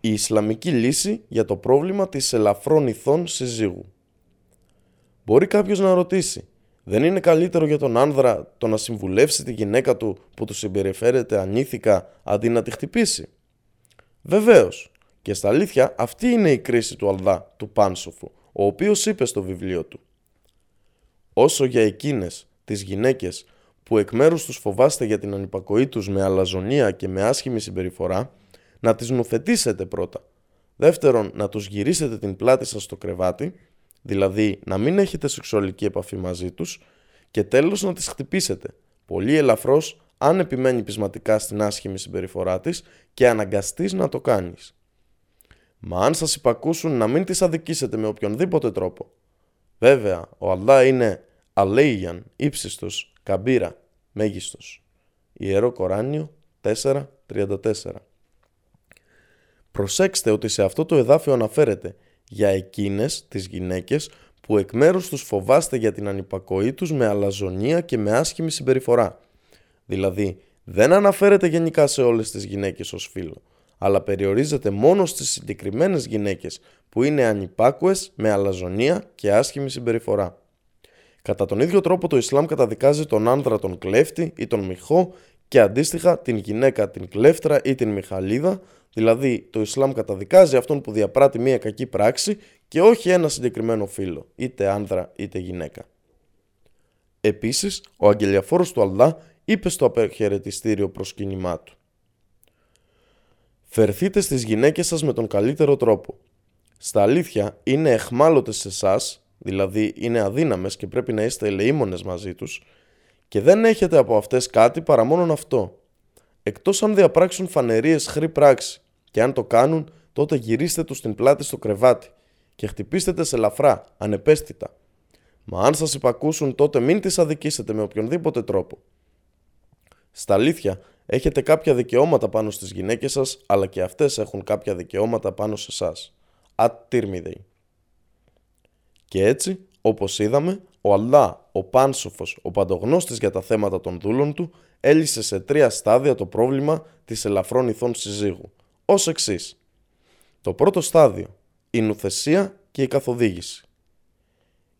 Η Ισλαμική λύση για το πρόβλημα της ελαφρών ηθών συζύγου. Μπορεί κάποιος να ρωτήσει, δεν είναι καλύτερο για τον άνδρα το να συμβουλεύσει τη γυναίκα του που του συμπεριφέρεται ανήθικα αντί να τη χτυπήσει; Βεβαίως, και στα αλήθεια αυτή είναι η κρίση του Αλδά, του Πάνσοφου, ο οποίος είπε στο βιβλίο του. Όσο για εκείνες, τις γυναίκες, που εκ μέρους τους φοβάστε για την ανυπακοή τους με αλαζονία και με άσχημη συμπεριφορά, να τις νουθετήσετε πρώτα. Δεύτερον, να τους γυρίσετε την πλάτη σας στο κρεβάτι, δηλαδή να μην έχετε σεξουαλική επαφή μαζί τους και τέλος να τις χτυπήσετε, πολύ ελαφρώς αν επιμένει πεισματικά στην άσχημη συμπεριφορά της και αναγκαστείς να το κάνεις. Μα αν σας υπακούσουν να μην τις αδικήσετε με οποιονδήποτε τρόπο. Βέβαια, ο Αλλά είναι αλέγιαν, ύψιστος, καμπύρα, μέγιστος. Ιερό Κοράνιο 4.34 Προσέξτε ότι σε αυτό το εδάφιο αναφέρεται για εκείνες τις γυναίκες που εκ μέρους τους φοβάστε για την ανυπακοή τους με αλαζονία και με άσχημη συμπεριφορά. Δηλαδή, δεν αναφέρεται γενικά σε όλες τις γυναίκες ως φίλο αλλά περιορίζεται μόνο στις συγκεκριμένες γυναίκες που είναι ανυπάκουες με αλαζονία και άσχημη συμπεριφορά. Κατά τον ίδιο τρόπο το Ισλάμ καταδικάζει τον άνδρα τον κλέφτη ή τον μυχό και αντίστοιχα την γυναίκα την κλέφτρα ή την μιχαλίδα, δηλαδή το Ισλάμ καταδικάζει αυτόν που διαπράττει μια κακή πράξη και όχι ένα συγκεκριμένο φίλο, είτε άνδρα είτε γυναίκα. Επίσης, ο αγγελιαφόρος του Αλλά είπε στο απεχαιρετιστήριο προσκύνημά του Φερθείτε στις γυναίκες σας με τον καλύτερο τρόπο. Στα αλήθεια είναι εχμάλωτες σε εσάς, δηλαδή είναι αδύναμες και πρέπει να είστε ελεήμονες μαζί τους και δεν έχετε από αυτές κάτι παρά μόνον αυτό. Εκτός αν διαπράξουν φανερίες χρή πράξη και αν το κάνουν τότε γυρίστε τους την πλάτη στο κρεβάτι και χτυπήστε σε ελαφρά, ανεπαίσθητα. Μα αν σας υπακούσουν τότε μην τις αδικήσετε με οποιονδήποτε τρόπο. Στα αλήθεια, έχετε κάποια δικαιώματα πάνω στις γυναίκες σας, αλλά και αυτές έχουν κάποια δικαιώματα πάνω σε εσάς. Ατύρμιδεϊ. Και έτσι, όπως είδαμε, ο Αλλά, ο πάνσοφος, ο παντογνώστης για τα θέματα των δούλων του, έλυσε σε τρία στάδια το πρόβλημα της ελαφρών ηθών συζύγου, ως εξής. Το πρώτο στάδιο, η νουθεσία και η καθοδήγηση.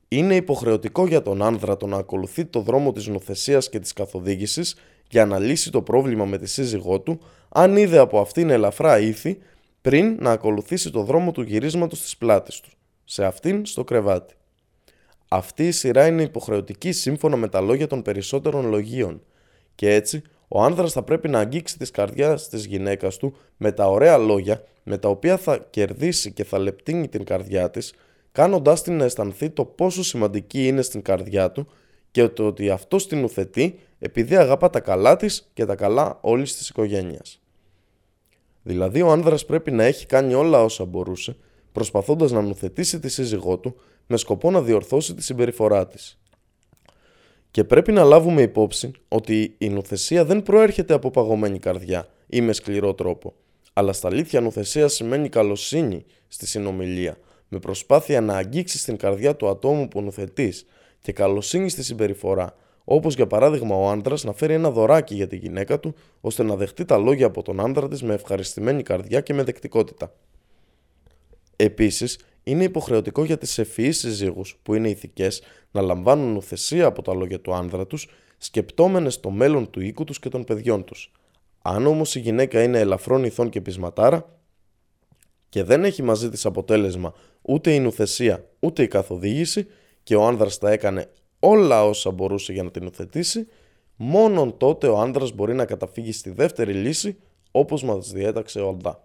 Είναι υποχρεωτικό για τον άνδρα το να ακολουθεί το δρόμο της νουθεσίας και της καθοδήγησης για να λύσει το πρόβλημα με τη σύζυγό του αν είδε από αυτήν ελαφρά ήθη πριν να ακολουθήσει το δρόμο του γυρίσματος της πλάτης του, σε αυτήν στο κρεβάτι. Αυτή η σειρά είναι υποχρεωτική σύμφωνα με τα λόγια των περισσότερων λογίων και έτσι ο άνδρας θα πρέπει να αγγίξει τις καρδιάς της γυναίκας του με τα ωραία λόγια με τα οποία θα κερδίσει και θα λεπτύνει την καρδιά της, κάνοντάς την να αισθανθεί το πόσο σημαντική είναι στην καρδιά του και το ότι αυτό την ουθετεί επειδή αγαπά τα καλά της και τα καλά όλης της οικογένειας. Δηλαδή ο άνδρας πρέπει να έχει κάνει όλα όσα μπορούσε, προσπαθώντας να νουθετήσει τη σύζυγό του με σκοπό να διορθώσει τη συμπεριφορά της. Και πρέπει να λάβουμε υπόψη ότι η νουθεσία δεν προέρχεται από παγωμένη καρδιά ή με σκληρό τρόπο, αλλά στα αλήθεια νουθεσία σημαίνει καλοσύνη στη συνομιλία, με προσπάθεια να αγγίξεις την καρδιά του ατόμου που νουθετείς και καλοσύνη στη συμπεριφορά, όπως για παράδειγμα ο άντρας να φέρει ένα δωράκι για τη γυναίκα του, ώστε να δεχτεί τα λόγια από τον άντρα της με ευχαριστημένη καρδιά και με δεκτικότητα. Επίσης, είναι υποχρεωτικό για τις ευφυείς συζύγους που είναι ηθικές να λαμβάνουν ουθεσία από τα λόγια του άνδρα τους, σκεπτόμενες το μέλλον του οίκου τους και των παιδιών τους. Αν όμως η γυναίκα είναι ελαφρών ηθών και πεισματάρα και δεν έχει μαζί της αποτέλεσμα ούτε η νουθεσία ούτε η καθοδήγηση και ο άνδρας τα έκανε όλα όσα μπορούσε για να την οθετήσει, μόνον τότε ο άνδρας μπορεί να καταφύγει στη δεύτερη λύση όπως μας διέταξε ο Αλδά.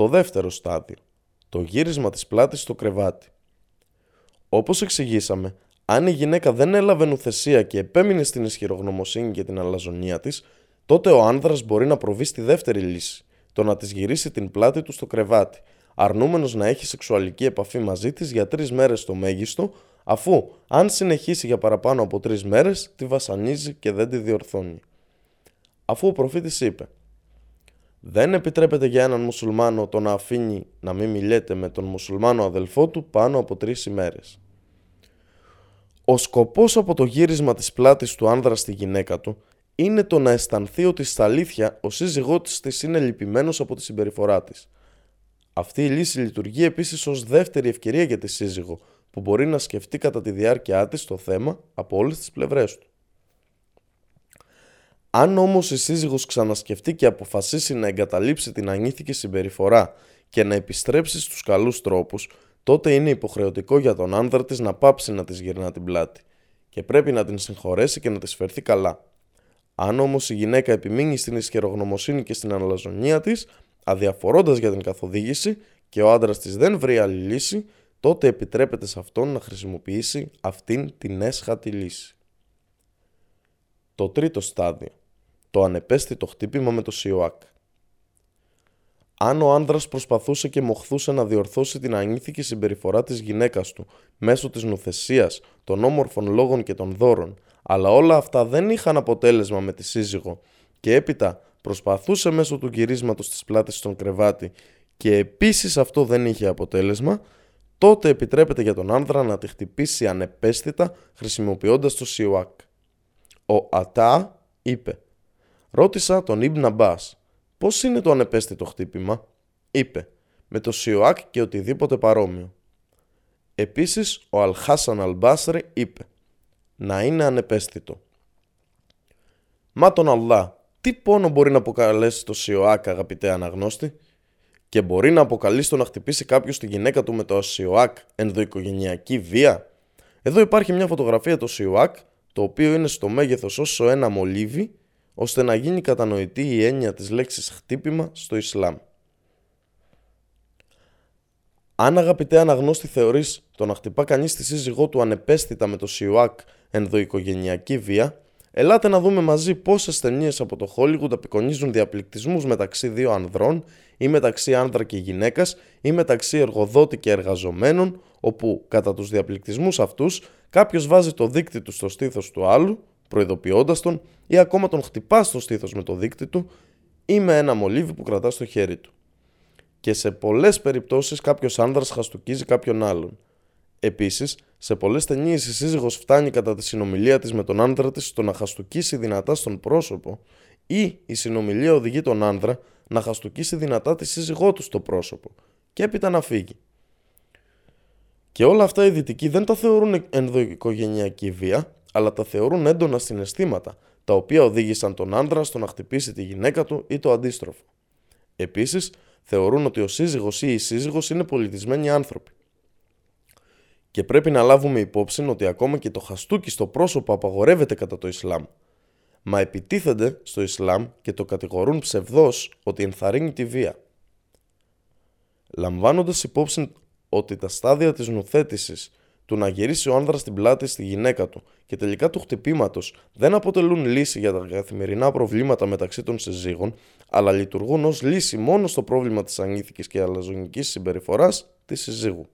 Το δεύτερο στάδιο. Το γύρισμα της πλάτης στο κρεβάτι. Όπως εξηγήσαμε, αν η γυναίκα δεν έλαβε νουθεσία και επέμεινε στην ισχυρογνωμοσύνη και την αλαζονία της, τότε ο άνδρας μπορεί να προβεί στη δεύτερη λύση, το να της γυρίσει την πλάτη του στο κρεβάτι, αρνούμενος να έχει σεξουαλική επαφή μαζί της για τρεις μέρες το μέγιστο, αφού αν συνεχίσει για παραπάνω από τρεις μέρες τη βασανίζει και δεν τη διορθώνει. Αφού ο προφήτης είπε «Δεν επιτρέπεται για έναν μουσουλμάνο το να αφήνει να μην μιλέτε με τον μουσουλμάνο αδελφό του πάνω από τρεις ημέρες». Ο σκοπός από το γύρισμα της πλάτης του άνδρα στη γυναίκα του είναι το να αισθανθεί ότι στα αλήθεια ο σύζυγός της είναι λυπημένος από τη συμπεριφορά της. Αυτή η λύση λειτουργεί επίσης ως δεύτερη ευκαιρία για τη σύζυγο, που μπορεί να σκεφτεί κατά τη διάρκεια της το θέμα από όλες τις πλευρές του. Αν όμως η σύζυγος ξανασκεφτεί και αποφασίσει να εγκαταλείψει την ανήθικη συμπεριφορά και να επιστρέψει στους καλούς τρόπους, τότε είναι υποχρεωτικό για τον άνδρα της να πάψει να της γυρνά την πλάτη και πρέπει να την συγχωρέσει και να της φερθεί καλά. Αν όμως η γυναίκα επιμείνει στην ισχυρογνωμοσύνη και στην αναλαζονία της, αδιαφορώντας για την καθοδήγηση και ο άντρας της δεν βρει άλλη λύση, τότε επιτρέπεται σε αυτόν να χρησιμοποιήσει αυτήν την έσχατη λύση. Το τρίτο στάδιο. Το ανεπαίσθητο χτύπημα με το ΣΙΟΑΚ. Αν ο άνδρας προσπαθούσε και μοχθούσε να διορθώσει την ανήθικη συμπεριφορά της γυναίκας του μέσω της νουθεσίας, των όμορφων λόγων και των δώρων, αλλά όλα αυτά δεν είχαν αποτέλεσμα με τη σύζυγο και έπειτα προσπαθούσε μέσω του γυρίσματος της πλάτης στον κρεβάτι και επίσης αυτό δεν είχε αποτέλεσμα, τότε επιτρέπεται για τον άνδρα να τη χτυπήσει ανεπαίσθητα χρησιμοποιώντας το σιουάκ. Ο Ατά είπε «Ρώτησα τον Ιμπν Αμπάς, πώς είναι το ανεπαίσθητο χτύπημα» είπε «Με το σιουάκ και οτιδήποτε παρόμοιο». Επίσης ο Αλχάσαν Αλμπάσρη είπε «Να είναι ανεπαίσθητο». Μα τον Αλλά, τι πόνο μπορεί να αποκαλέσει το ΣΙΟΑΚ, αγαπητέ αναγνώστη, και μπορεί να αποκαλεί το να χτυπήσει κάποιος τη γυναίκα του με το ΣΙΟΑΚ ενδοοικογενειακή βία; Εδώ υπάρχει μια φωτογραφία του ΣΙΟΑΚ, το οποίο είναι στο μέγεθος όσο ένα μολύβι, ώστε να γίνει κατανοητή η έννοια της λέξης χτύπημα στο Ισλάμ. Αν αγαπητέ αναγνώστη θεωρείς το να χτυπά κανείς τη σύζυγό του ανεπαίσθητα με το ΣΙΟΑΚ ενδοοικογενειακή βία, Ελάτε να δούμε μαζί πόσες ταινίες από το Hollywood απεικονίζουν διαπληκτισμούς μεταξύ δύο ανδρών ή μεταξύ άνδρα και γυναίκας ή μεταξύ εργοδότη και εργαζομένων, όπου κατά τους διαπληκτισμούς αυτούς κάποιος βάζει το δίκτυ του στο στήθος του άλλου, προειδοποιώντας τον, ή ακόμα τον χτυπάς στο στήθος με το δίκτυ του ή με ένα μολύβι που κρατάς στο χέρι του. Και σε πολλές περιπτώσεις κάποιος άνδρας χαστοκίζει κάποιον άλλον. Επίσης, σε πολλές ταινίες η σύζυγος φτάνει κατά τη συνομιλία της με τον άντρα της στο να χαστούκίσει δυνατά στον πρόσωπο ή η συνομιλία οδηγεί τον άνδρα να χαστούκίσει δυνατά τη σύζυγό του στο πρόσωπο και έπειτα να φύγει. Και όλα αυτά οι δυτικοί δεν τα θεωρούν ενδοοικογενειακή βία, αλλά τα θεωρούν έντονα συναισθήματα, τα οποία οδήγησαν τον άντρα στο να χτυπήσει τη γυναίκα του ή το αντίστροφο. Επίσης, θεωρούν ότι ο σύζυγος ή η σύζυγος είναι πολιτισμένοι άνθρωποι. Και πρέπει να λάβουμε υπόψη ότι ακόμα και το χαστούκι στο πρόσωπο απαγορεύεται κατά το Ισλάμ. μα επιτίθενται στο Ισλάμ και το κατηγορούν ψευδός ότι ενθαρρύνει τη βία. Λαμβάνοντας υπόψη ότι τα στάδια της νουθέτησης του να γυρίσει ο άνδρας την πλάτη στη γυναίκα του και τελικά του χτυπήματος δεν αποτελούν λύση για τα καθημερινά προβλήματα μεταξύ των συζύγων, αλλά λειτουργούν ως λύση μόνο στο πρόβλημα της ανήθικης και αλαζονικής συμπεριφοράς της συζύγου.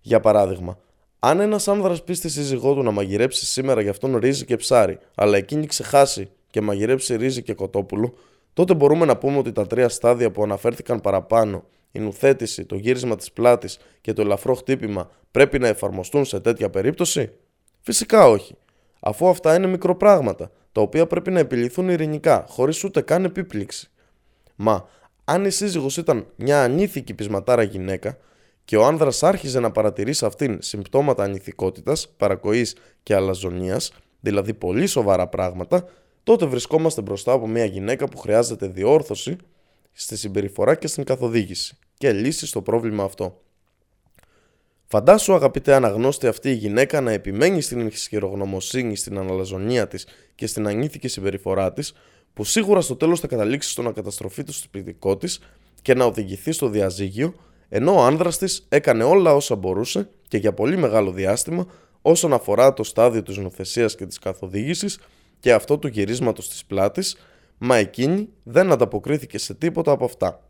Για παράδειγμα, αν ένας άνδρας πει στη σύζυγό του να μαγειρέψει σήμερα για αυτόν ρύζι και ψάρι, αλλά εκείνη ξεχάσει και μαγειρέψει ρύζι και κοτόπουλο, τότε μπορούμε να πούμε ότι τα τρία στάδια που αναφέρθηκαν παραπάνω, η νουθέτηση, το γύρισμα της πλάτης και το ελαφρό χτύπημα, πρέπει να εφαρμοστούν σε τέτοια περίπτωση; Φυσικά όχι, αφού αυτά είναι μικροπράγματα, τα οποία πρέπει να επιληθούν ειρηνικά, χωρίς ούτε καν επίπληξη. Μα, αν η σύζυγος ήταν μια ανήθικη πεισματάρα γυναίκα, και ο άνδρας άρχιζε να παρατηρεί σε αυτήν συμπτώματα ανηθικότητας, παρακοής και αλαζονίας, δηλαδή πολύ σοβαρά πράγματα, τότε βρισκόμαστε μπροστά από μια γυναίκα που χρειάζεται διόρθωση στη συμπεριφορά και στην καθοδήγηση και λύση στο πρόβλημα αυτό. Φαντάσου αγαπητέ αναγνώστη αυτή η γυναίκα να επιμένει στην ισχυρογνωμοσύνη, στην αναλαζονία της και στην ανήθικη συμπεριφορά της, που σίγουρα στο τέλος θα καταλήξει στο να καταστροφεί το σπιτικό της και να οδηγηθεί στο διαζύγιο ενώ ο άνδρας της έκανε όλα όσα μπορούσε και για πολύ μεγάλο διάστημα όσον αφορά το στάδιο της νοθεσίας και της καθοδήγησης και αυτό του γυρίσματος της πλάτης, μα εκείνη δεν ανταποκρίθηκε σε τίποτα από αυτά.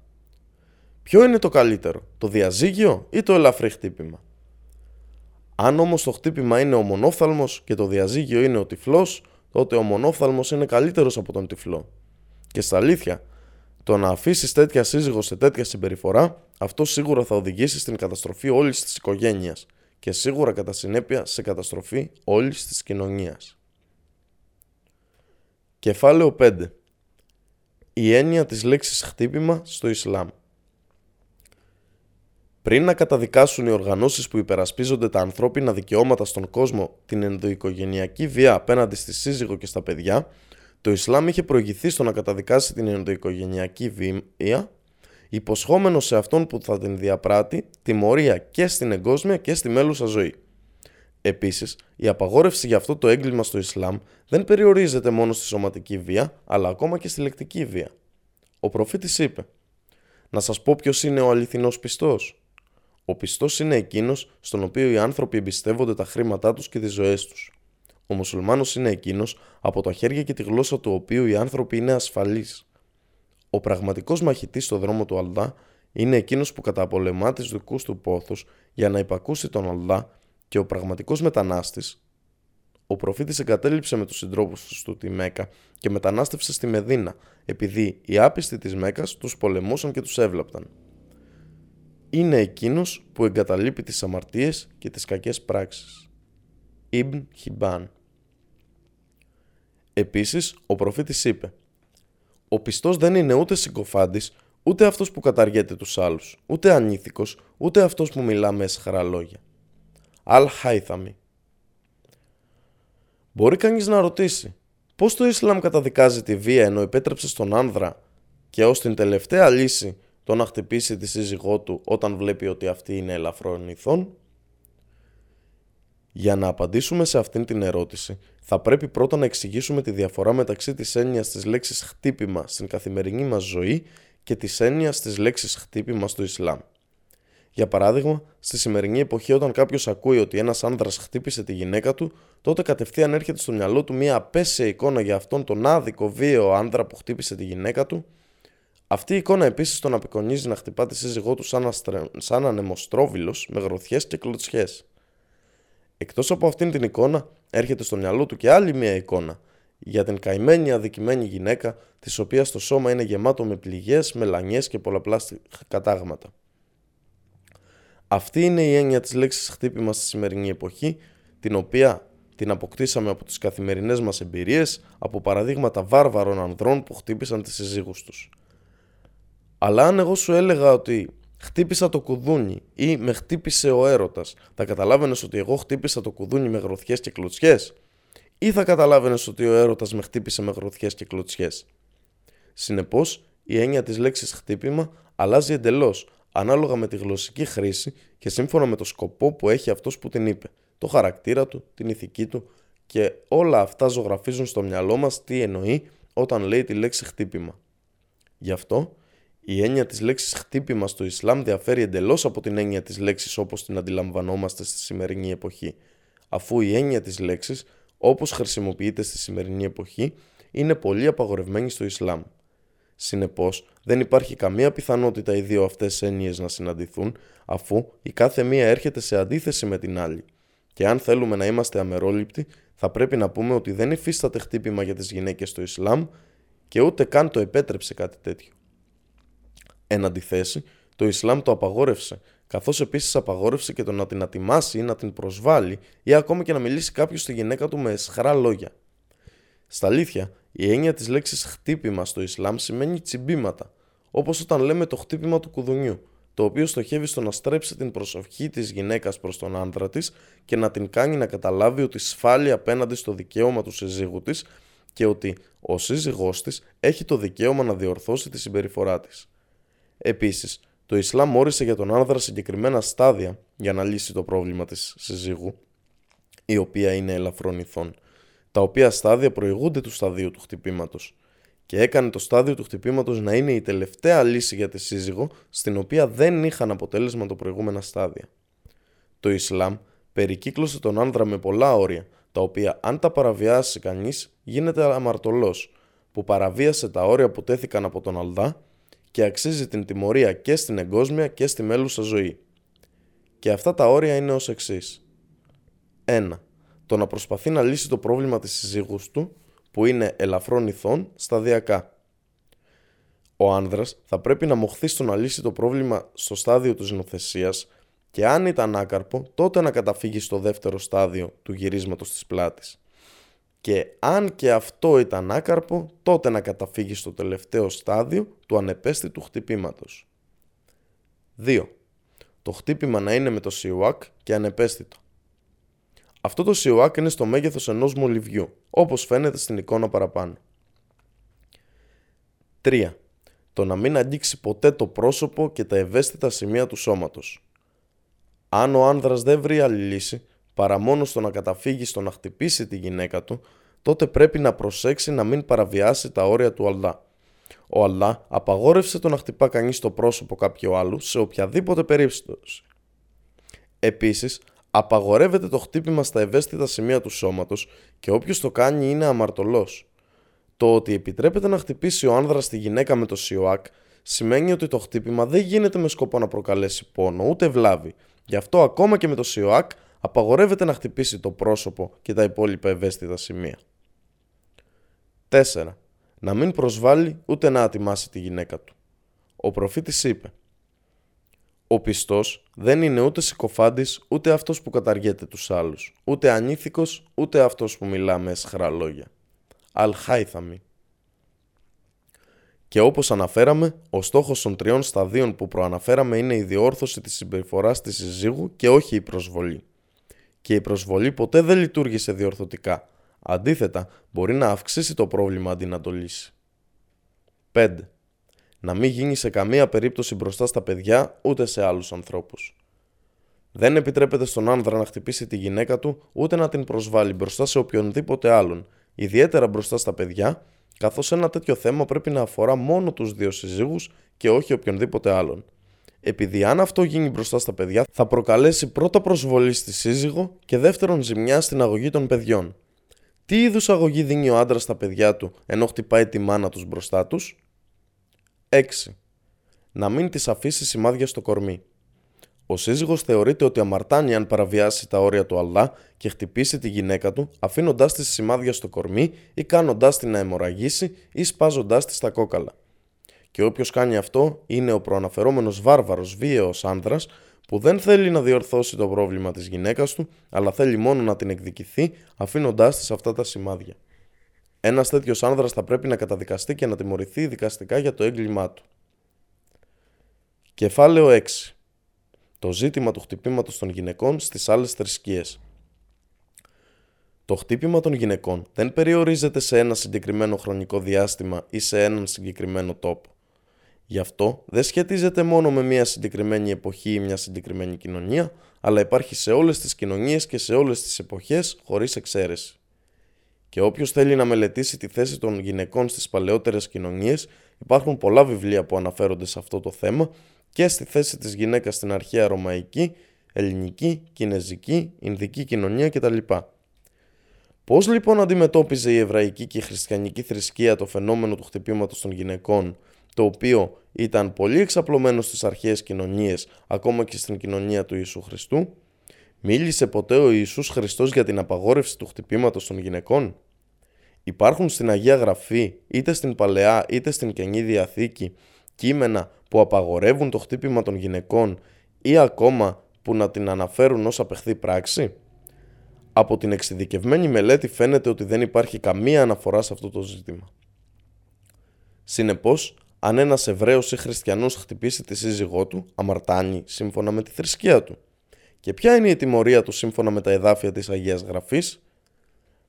Ποιο είναι το καλύτερο, το διαζύγιο ή το ελαφρύ χτύπημα; Αν όμως το χτύπημα είναι ο μονόφθαλμος και το διαζύγιο είναι ο τυφλός, τότε ο μονόφθαλμος είναι καλύτερος από τον τυφλό. Και στα αλήθεια, το να αφήσεις τέτοια σύζυγο σε τέτοια συμπεριφορά, αυτό σίγουρα θα οδηγήσει στην καταστροφή όλης της οικογένειας και σίγουρα κατά συνέπεια σε καταστροφή όλης της κοινωνίας. Κεφάλαιο 5. Η έννοια της λέξης χτύπημα στο Ισλάμ. Πριν να καταδικάσουν οι οργανώσεις που υπερασπίζονται τα ανθρώπινα δικαιώματα στον κόσμο την ενδοοικογενειακή βία απέναντι στη σύζυγο και στα παιδιά, το Ισλάμ είχε προηγηθεί στο να καταδικάσει την ενδοοικογενειακή βία, υποσχόμενο σε αυτόν που θα την διαπράττει τιμωρία και στην εγκόσμια και στη μέλουσα ζωή. Επίσης, η απαγόρευση για αυτό το έγκλημα στο Ισλάμ δεν περιορίζεται μόνο στη σωματική βία, αλλά ακόμα και στη λεκτική βία. Ο προφήτης είπε «Να σας πω ποιος είναι ο αληθινός πιστός». Ο πιστός είναι εκείνος στον οποίο οι άνθρωποι εμπιστεύονται τα χρήματά τους και τις ζωές τους. Ο μουσουλμάνος είναι εκείνος από τα χέρια και τη γλώσσα του οποίου οι άνθρωποι είναι ασφαλείς. Ο πραγματικός μαχητής στο δρόμο του Αλδά είναι εκείνος που καταπολεμά τις δικούς του πόθους για να υπακούσει τον Αλδά και ο πραγματικός μετανάστης. Ο προφήτης εγκατέλειψε με τους συντρόπους του τη Μέκα και μετανάστευσε στη Μεδίνα επειδή οι άπιστοι της Μέκας τους πολεμούσαν και τους έβλαπταν. Είναι εκείνος που εγκαταλείπει τις αμαρτίες και τις κακές πράξεις. Ιμπν Χιμπάν Επίσης, ο προφήτης είπε «Ο πιστός δεν είναι ούτε συγκοφάντης, ούτε αυτός που καταργέται τους άλλους, ούτε ανήθικος, ούτε αυτός που μιλά με έσχαρα λόγια». Αλ Χάιθαμι Μπορεί κανείς να ρωτήσει πώς το Ισλάμ καταδικάζει τη βία ενώ επέτρεψε στον άνδρα και ως την τελευταία λύση το να χτυπήσει τη σύζυγό του όταν βλέπει ότι αυτή είναι ελαφρόν ηθών. Για να απαντήσουμε σε αυτήν την ερώτηση, θα πρέπει πρώτα να εξηγήσουμε τη διαφορά μεταξύ της έννοιας της λέξης χτύπημα στην καθημερινή μας ζωή και της έννοιας της λέξης χτύπημα στο Ισλάμ. Για παράδειγμα, στη σημερινή εποχή, όταν κάποιος ακούει ότι ένας άνδρας χτύπησε τη γυναίκα του, τότε κατευθείαν έρχεται στο μυαλό του μια απέσια εικόνα για αυτόν τον άδικο βίαιο άνδρα που χτύπησε τη γυναίκα του. Αυτή η εικόνα επίσης τον απεικονίζει να χτυπά τη σύζυγό του σαν, αστρε... σαν ανεμοστρόβιλος με γροθιές και κλωτσιές. Εκτός από αυτήν την εικόνα έρχεται στο μυαλό του και άλλη μια εικόνα για την καημένη αδικημένη γυναίκα της οποίας το σώμα είναι γεμάτο με πληγές, μελανιές και πολλαπλά κατάγματα. Αυτή είναι η έννοια της λέξης χτύπημα στη σημερινή εποχή, την οποία την αποκτήσαμε από τις καθημερινές μας εμπειρίες, από παραδείγματα βάρβαρων ανδρών που χτύπησαν τις συζύγους τους. Αλλά αν εγώ σου έλεγα ότι χτύπησα το κουδούνι ή με χτύπησε ο έρωτας, θα καταλάβαινες ότι εγώ χτύπησα το κουδούνι με γροθιές και κλωτσιές, ή θα καταλάβαινες ότι ο έρωτας με χτύπησε με γροθιές και κλωτσιές; Συνεπώς, η έννοια της λέξης χτύπημα αλλάζει εντελώς ανάλογα με τη γλωσσική χρήση και σύμφωνα με το σκοπό που έχει αυτός που την είπε, το χαρακτήρα του, την ηθική του και όλα αυτά ζωγραφίζουν στο μυαλό μας τι εννοεί όταν λέει τη λέξη χτύπημα. Γι' αυτό η έννοια της λέξης χτύπημα στο Ισλάμ διαφέρει εντελώς από την έννοια της λέξης όπως την αντιλαμβανόμαστε στη σημερινή εποχή, αφού η έννοια της λέξης όπως χρησιμοποιείται στη σημερινή εποχή είναι πολύ απαγορευμένη στο Ισλάμ. Συνεπώς, δεν υπάρχει καμία πιθανότητα οι δύο αυτές έννοιες να συναντηθούν, αφού η κάθε μία έρχεται σε αντίθεση με την άλλη. Και αν θέλουμε να είμαστε αμερόληπτοι, θα πρέπει να πούμε ότι δεν υφίσταται χτύπημα για τις γυναίκες στο Ισλάμ και ούτε καν το επέτρεψε κάτι τέτοιο. Εν αντιθέσει, το Ισλάμ το απαγόρευσε, καθώς επίσης απαγόρευσε και το να την ατιμάσει ή να την προσβάλλει ή ακόμα και να μιλήσει κάποιος στη γυναίκα του με εσχρά λόγια. Στα αλήθεια, η έννοια της λέξης χτύπημα στο Ισλάμ σημαίνει τσιμπήματα, όπως όταν λέμε το χτύπημα του κουδουνιού, το οποίο στοχεύει στο να στρέψει την προσοχή της γυναίκας προς τον άντρα της και να την κάνει να καταλάβει ότι σφάλει απέναντι στο δικαίωμα του συζύγου της και ότι ο σύζυγός της έχει το δικαίωμα να διορθώσει τη συμπεριφορά της. Επίσης, το Ισλάμ όρισε για τον άνδρα συγκεκριμένα στάδια για να λύσει το πρόβλημα της συζύγου, η οποία είναι ελαφρών ηθών, τα οποία στάδια προηγούνται του σταδίου του χτυπήματος και έκανε το στάδιο του χτυπήματος να είναι η τελευταία λύση για τη σύζυγο στην οποία δεν είχαν αποτέλεσμα το προηγούμενα στάδια. Το Ισλάμ περικύκλωσε τον άνδρα με πολλά όρια, τα οποία αν τα παραβιάσει κανείς γίνεται αμαρτωλός, που παραβίασε τα όρια που τέθηκαν από τον Αλδά και αξίζει την τιμωρία και στην εγκόσμια και στη μέλουσα ζωή. Και αυτά τα όρια είναι ως εξής. 1. Το να προσπαθεί να λύσει το πρόβλημα της συζύγους του, που είναι ελαφρών ηθών, σταδιακά. Ο άνδρας θα πρέπει να μοχθεί στο να λύσει το πρόβλημα στο στάδιο της νοθεσίας και αν ήταν άκαρπο, τότε να καταφύγει στο δεύτερο στάδιο του γυρίσματος της πλάτης και αν και αυτό ήταν άκαρπο, τότε να καταφύγει στο τελευταίο στάδιο του ανεπαίσθητου χτυπήματος. 2. Το χτύπημα να είναι με το σιουάκ και ανεπαίσθητο. Αυτό το σιουάκ είναι στο μέγεθος ενός μολυβιού, όπως φαίνεται στην εικόνα παραπάνω. 3. Το να μην αγγίξει ποτέ το πρόσωπο και τα ευαίσθητα σημεία του σώματος. Αν ο άνδρας δεν βρει άλλη λύση, παρά μόνο στο να καταφύγει στο να χτυπήσει τη γυναίκα του, τότε πρέπει να προσέξει να μην παραβιάσει τα όρια του Αλлά. Ο Αλлά απαγόρευσε το να χτυπά κανείς το πρόσωπο κάποιου άλλου σε οποιαδήποτε περίπτωση. Επίσης, απαγορεύεται το χτύπημα στα ευαίσθητα σημεία του σώματος και όποιος το κάνει είναι αμαρτωλός. Το ότι επιτρέπεται να χτυπήσει ο άνδρας τη γυναίκα με το σιωάκ σημαίνει ότι το χτύπημα δεν γίνεται με σκοπό να προκαλέσει πόνο ούτε βλάβη. Γι' αυτό ακόμα και με το σιωάκ απαγορεύεται να χτυπήσει το πρόσωπο και τα υπόλοιπα ευαίσθητα σημεία. 4. Να μην προσβάλλει ούτε να ατιμάσει τη γυναίκα του. Ο προφήτης είπε «Ο πιστός δεν είναι ούτε συκοφάντης ούτε αυτός που καταργέται τους άλλους, ούτε ανήθικος ούτε αυτός που μιλά με εσχρά λόγια. Αλχάιθαμι. Και όπως αναφέραμε, ο στόχος των τριών σταδίων που προαναφέραμε είναι η διόρθωση της συμπεριφοράς της συζύγου και όχι η προσβολή και η προσβολή ποτέ δεν λειτουργήσε διορθωτικά. Αντίθετα, μπορεί να αυξήσει το πρόβλημα αντί να το λύσει. 5. Να μην γίνει σε καμία περίπτωση μπροστά στα παιδιά ούτε σε άλλους ανθρώπους. Δεν επιτρέπεται στον άνδρα να χτυπήσει τη γυναίκα του ούτε να την προσβάλλει μπροστά σε οποιονδήποτε άλλον, ιδιαίτερα μπροστά στα παιδιά, καθώς ένα τέτοιο θέμα πρέπει να αφορά μόνο τους δύο συζύγους και όχι οποιονδήποτε άλλον επειδή αν αυτό γίνει μπροστά στα παιδιά θα προκαλέσει πρώτα προσβολή στη σύζυγο και δεύτερον ζημιά στην αγωγή των παιδιών. Τι είδους αγωγή δίνει ο άντρας στα παιδιά του ενώ χτυπάει τη μάνα τους μπροστά τους; 6. Να μην της αφήσει σημάδια στο κορμί. Ο σύζυγος θεωρείται ότι αμαρτάνει αν παραβιάσει τα όρια του Αλλά και χτυπήσει τη γυναίκα του αφήνοντάς της σημάδια στο κορμί ή κάνοντάς την να αιμορραγήσει ή σπάζοντάς της τα κόκαλα και όποιος κάνει αυτό είναι ο προαναφερόμενος βάρβαρος βίαιος άνδρας που δεν θέλει να διορθώσει το πρόβλημα της γυναίκας του, αλλά θέλει μόνο να την εκδικηθεί αφήνοντάς της αυτά τα σημάδια. Ένας τέτοιος άνδρας θα πρέπει να καταδικαστεί και να τιμωρηθεί δικαστικά για το έγκλημά του. Κεφάλαιο 6. Το ζήτημα του χτυπήματος των γυναικών στις άλλες θρησκείες. Το χτύπημα των γυναικών δεν περιορίζεται σε ένα συγκεκριμένο χρονικό διάστημα ή σε έναν συγκεκριμένο τόπο. Γι' αυτό δεν σχετίζεται μόνο με μια συγκεκριμένη εποχή ή μια συγκεκριμένη κοινωνία, αλλά υπάρχει σε όλες τις κοινωνίες και σε όλες τις εποχές χωρίς εξαίρεση. Και όποιος θέλει να μελετήσει τη θέση των γυναικών στις παλαιότερες κοινωνίες, υπάρχουν πολλά βιβλία που αναφέρονται σε αυτό το θέμα και στη θέση της γυναίκας στην αρχαία ρωμαϊκή, ελληνική, κινέζικη, ινδική κοινωνία κτλ. Πώς λοιπόν αντιμετώπιζε η εβραϊκή και η χριστιανική θρησκεία το φαινόμενο του χτυπήματος των γυναικών, το οποίο ήταν πολύ εξαπλωμένο στις αρχαίες κοινωνίες, ακόμα και στην κοινωνία του Ιησού Χριστού, μίλησε ποτέ ο Ιησούς Χριστός για την απαγόρευση του χτυπήματος των γυναικών; Υπάρχουν στην Αγία Γραφή, είτε στην Παλαιά είτε στην Καινή Διαθήκη, κείμενα που απαγορεύουν το χτύπημα των γυναικών ή ακόμα που να την αναφέρουν ως απεχθή πράξη; Από την εξειδικευμένη μελέτη φαίνεται ότι δεν υπάρχει καμία αναφορά σε αυτό το ζήτημα. Συνεπώς, αν ένας Εβραίος ή Χριστιανός χτυπήσει τη σύζυγό του, αμαρτάνει σύμφωνα με τη θρησκεία του. Και ποια είναι η τιμωρία του σύμφωνα με τα εδάφια της Αγίας Γραφής;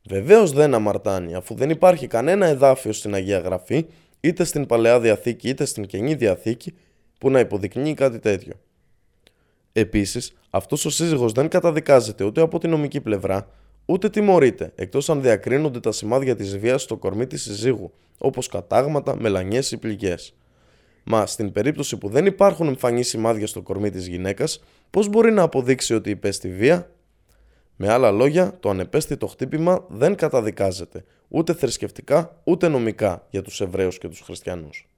Βεβαίως δεν αμαρτάνει, αφού δεν υπάρχει κανένα εδάφιο στην Αγία Γραφή, είτε στην Παλαιά Διαθήκη είτε στην Καινή Διαθήκη, που να υποδεικνύει κάτι τέτοιο. Επίσης, αυτός ο σύζυγος δεν καταδικάζεται ούτε από την νομική πλευρά, ούτε τιμωρείται, εκτός αν διακρίνονται τα σημάδια της βίας στο κορμί της συζύγου, όπως κατάγματα, μελανιές ή πληγές. Μα στην περίπτωση που δεν υπάρχουν εμφανή σημάδια στο κορμί της γυναίκας, πώς μπορεί να αποδείξει ότι υπέστη βία; Με άλλα λόγια, το ανεπαίσθητο χτύπημα δεν καταδικάζεται, ούτε θρησκευτικά ούτε νομικά για τους Εβραίους και τους Χριστιανούς.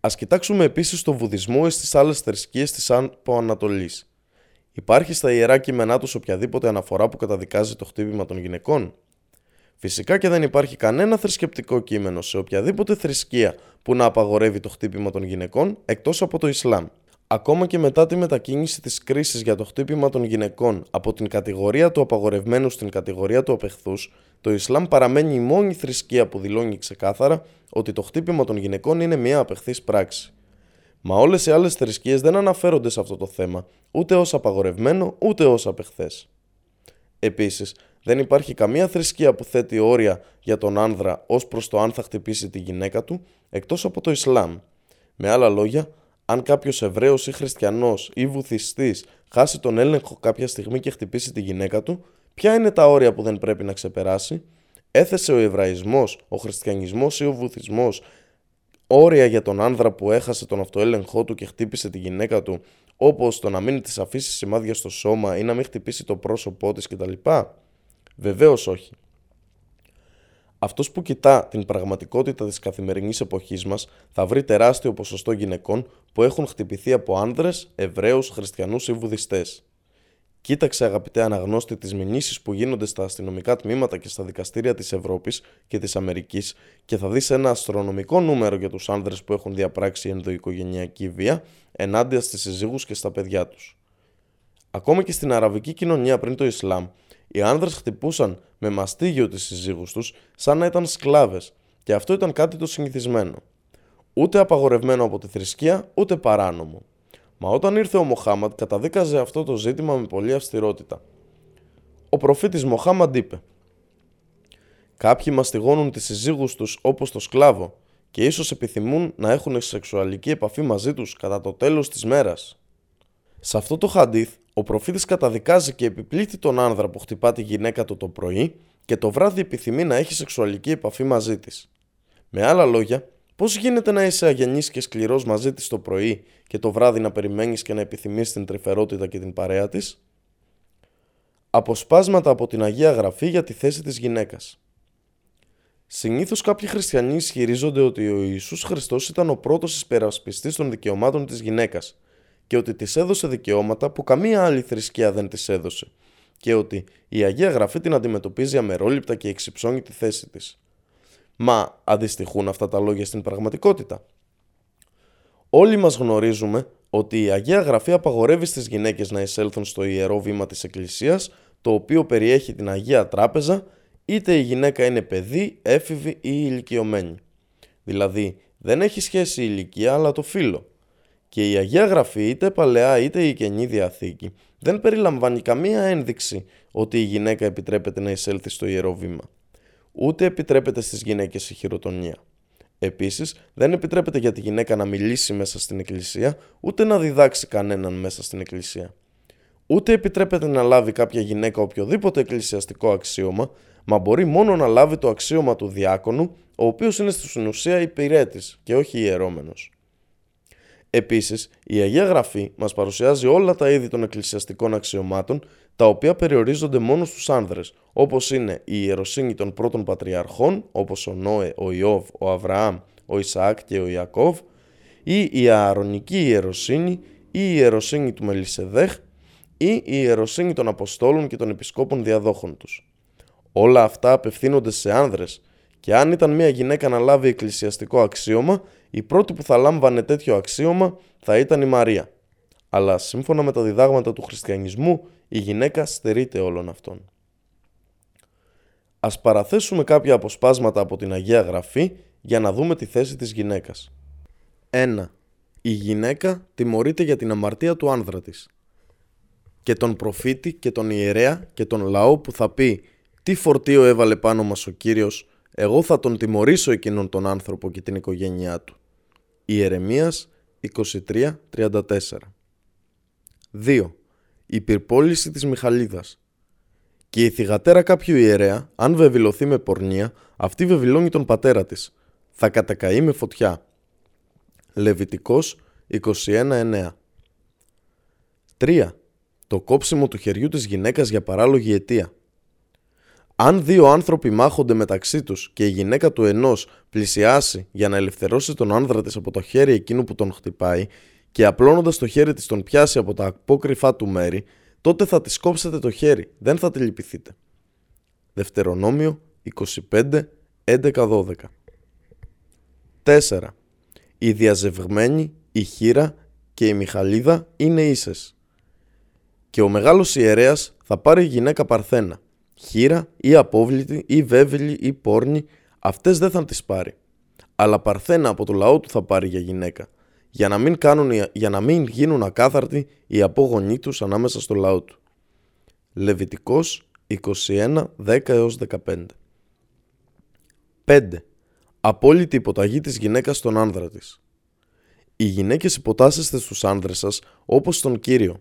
Α κοιτάξουμε επίσης το Βουδισμό ή στι άλλες θρησκείες της Ανατολής. Υπάρχει στα ιερά κείμενά τους οποιαδήποτε αναφορά που καταδικάζει το χτύπημα των γυναικών; Φυσικά και δεν υπάρχει κανένα θρησκευτικό κείμενο σε οποιαδήποτε θρησκεία που να απαγορεύει το χτύπημα των γυναικών εκτός από το Ισλάμ. Ακόμα και μετά τη μετακίνηση της κρίσης για το χτύπημα των γυναικών από την κατηγορία του απαγορευμένου στην κατηγορία του απεχθούς, το Ισλάμ παραμένει η μόνη θρησκεία που δηλώνει ξεκάθαρα ότι το χτύπημα των γυναικών είναι μια απεχθής πράξη. Μα όλες οι άλλες θρησκείες δεν αναφέρονται σε αυτό το θέμα, ούτε ως απαγορευμένο ούτε ως απεχθές. Επίσης, δεν υπάρχει καμία θρησκεία που θέτει όρια για τον άνδρα ως προς το αν θα χτυπήσει τη γυναίκα του, εκτός από το Ισλάμ. Με άλλα λόγια, αν κάποιος Εβραίος ή Χριστιανός ή Βουθιστής χάσει τον έλεγχο κάποια στιγμή και χτυπήσει τη γυναίκα του, ποια είναι τα όρια που δεν πρέπει να ξεπεράσει; Έθεσε ο Εβραϊσμός, ο Χριστιανισμός ή ο Βουθισμός όρια για τον άνδρα που έχασε τον αυτοέλεγχό του και χτύπησε τη γυναίκα του, όπως το να μην της αφήσει σημάδια στο σώμα ή να μην χτυπήσει το πρόσωπό της κτλ. Βεβαίως όχι. Αυτός που κοιτά την πραγματικότητα της καθημερινής εποχής μας θα βρει τεράστιο ποσοστό γυναικών που έχουν χτυπηθεί από άνδρες, Εβραίους, Χριστιανούς ή Βουδιστές. Κοίταξε, αγαπητέ αναγνώστη, τις μηνύσεις που γίνονται στα αστυνομικά τμήματα και στα δικαστήρια της Ευρώπης και της Αμερικής και θα δεις ένα αστρονομικό νούμερο για τους άνδρες που έχουν διαπράξει ενδοοικογενειακή βία ενάντια στις συζύγους και στα παιδιά τους. Ακόμα και στην αραβική κοινωνία πριν το Ισλάμ, οι άνδρες χτυπούσαν με μαστίγιο τις συζύγους τους σαν να ήταν σκλάβες και αυτό ήταν κάτι το συνηθισμένο. Ούτε απαγορευμένο από τη θρησκεία, ούτε παράνομο. Μα όταν ήρθε ο Μοχάμαντ καταδίκαζε αυτό το ζήτημα με πολλή αυστηρότητα. Ο προφήτης Μοχάμαντ είπε «Κάποιοι μαστιγώνουν τις συζύγους τους όπως το σκλάβο και ίσως επιθυμούν να έχουν σεξουαλική επαφή μαζί τους κατά το τέλος της μέρας». Σε αυτό το χαντίθ, ο προφήτης καταδικάζει και επιπλήττει τον άνδρα που χτυπά τη γυναίκα του το πρωί και το βράδυ επιθυμεί να έχει σεξουαλική επαφή μαζί της. Με άλλα λόγια, Πώς γίνεται να είσαι αγενής και σκληρός μαζί της το πρωί και το βράδυ να περιμένεις και να επιθυμείς την τρυφερότητα και την παρέα της; Αποσπάσματα από την Αγία Γραφή για τη θέση της γυναίκας. Συνήθως κάποιοι χριστιανοί ισχυρίζονται ότι ο Ιησούς Χριστός ήταν ο πρώτος υπερασπιστή των δικαιωμάτων της γυναίκας και ότι της έδωσε δικαιώματα που καμία άλλη θρησκεία δεν της έδωσε και ότι η Αγία Γραφή την αντιμετωπίζει αμερόληπτα και εξυψώνει τη θέση της. Μα αντιστοιχούν αυτά τα λόγια στην πραγματικότητα. Όλοι μας γνωρίζουμε ότι η Αγία Γραφή απαγορεύει στις γυναίκες να εισέλθουν στο ιερό βήμα της Εκκλησίας, το οποίο περιέχει την Αγία Τράπεζα, είτε η γυναίκα είναι παιδί, έφηβη ή ηλικιωμένη. Δηλαδή, δεν έχει σχέση η ηλικία αλλά το φύλλο. Και η Αγία Γραφή, είτε παλαιά είτε η Καινή Διαθήκη, δεν περιλαμβάνει καμία ένδειξη ότι η γυναίκα επιτρέπεται να εισέλθει στο ιερό βήμα ούτε επιτρέπεται στις γυναίκες η χειροτονία. Επίσης, δεν επιτρέπεται για τη γυναίκα να μιλήσει μέσα στην εκκλησία, ούτε να διδάξει κανέναν μέσα στην εκκλησία. Ούτε επιτρέπεται να λάβει κάποια γυναίκα οποιοδήποτε εκκλησιαστικό αξίωμα, μα μπορεί μόνο να λάβει το αξίωμα του διάκονου, ο οποίος είναι στην ουσία υπηρέτης και όχι ιερώμενο. Επίσης, η Αγία Γραφή μας παρουσιάζει όλα τα είδη των εκκλησιαστικών αξιωμάτων, τα οποία περιορίζονται μόνο στους άνδρες, όπως είναι η ιεροσύνη των πρώτων πατριαρχών, όπως ο Νόε, ο Ιώβ, ο Αβραάμ, ο Ισαάκ και ο Ιακώβ, ή η ααρονική ιεροσύνη ή η ιεροσύνη του Μελισεδέχ ή η ιεροσύνη των Αποστόλων και των Επισκόπων διαδόχων τους. Όλα αυτά απευθύνονται σε άνδρες και αν ήταν μια γυναίκα να λάβει εκκλησιαστικό αξίωμα, η πρώτη που θα λάμβανε τέτοιο αξίωμα θα ήταν η Μαρία. Αλλά σύμφωνα με τα διδάγματα του χριστιανισμού, η γυναίκα στερείται όλων αυτών. Ας παραθέσουμε κάποια αποσπάσματα από την Αγία Γραφή για να δούμε τη θέση της γυναίκας. 1. Η γυναίκα τιμωρείται για την αμαρτία του άνδρα της. Και τον προφήτη και τον ιερέα και τον λαό που θα πει «Τι φορτίο έβαλε πάνω μας ο Κύριος, εγώ θα τον τιμωρήσω εκείνον τον άνθρωπο και την οικογένειά του». Ιερεμίας 23-34 2. Η πυρπόληση της Μιχαλίδας Και η θυγατέρα κάποιου ιερέα, αν βεβηλωθεί με πορνεία, αυτή βεβηλώνει τον πατέρα της. Θα κατακαεί με φωτιά. Λεβιτικός 21.9 3. Το κόψιμο του χεριού της γυναίκας για παράλογη αιτία. Αν δύο άνθρωποι μάχονται μεταξύ τους και η γυναίκα του ενός πλησιάσει για να ελευθερώσει τον άνδρα της από το χέρι εκείνου που τον χτυπάει και απλώνοντας το χέρι της τον πιάσει από τα απόκρυφά του μέρη, τότε θα της κόψετε το χέρι, δεν θα τη λυπηθείτε. Δευτερονόμιο 25, 11, 12 4. Η διαζευγμένη, η χείρα και η μιχαλίδα είναι ίσες. Και ο μεγάλος ιερέας θα πάρει γυναίκα παρθένα. Χείρα ή απόβλητη ή βέβηλη ή πόρνη, αυτές δεν θα τις πάρει. Αλλά παρθένα από το λαό του θα πάρει για γυναίκα, για να μην, κάνουν, για να μην γίνουν ακάθαρτοι οι απόγονοί τους ανάμεσα στο λαό του. Λεβιτικός 21, 10 15 5. Απόλυτη υποταγή της γυναίκας στον άνδρα της. Οι γυναίκες υποτάσσεστε στους άνδρες σας όπως τον Κύριο,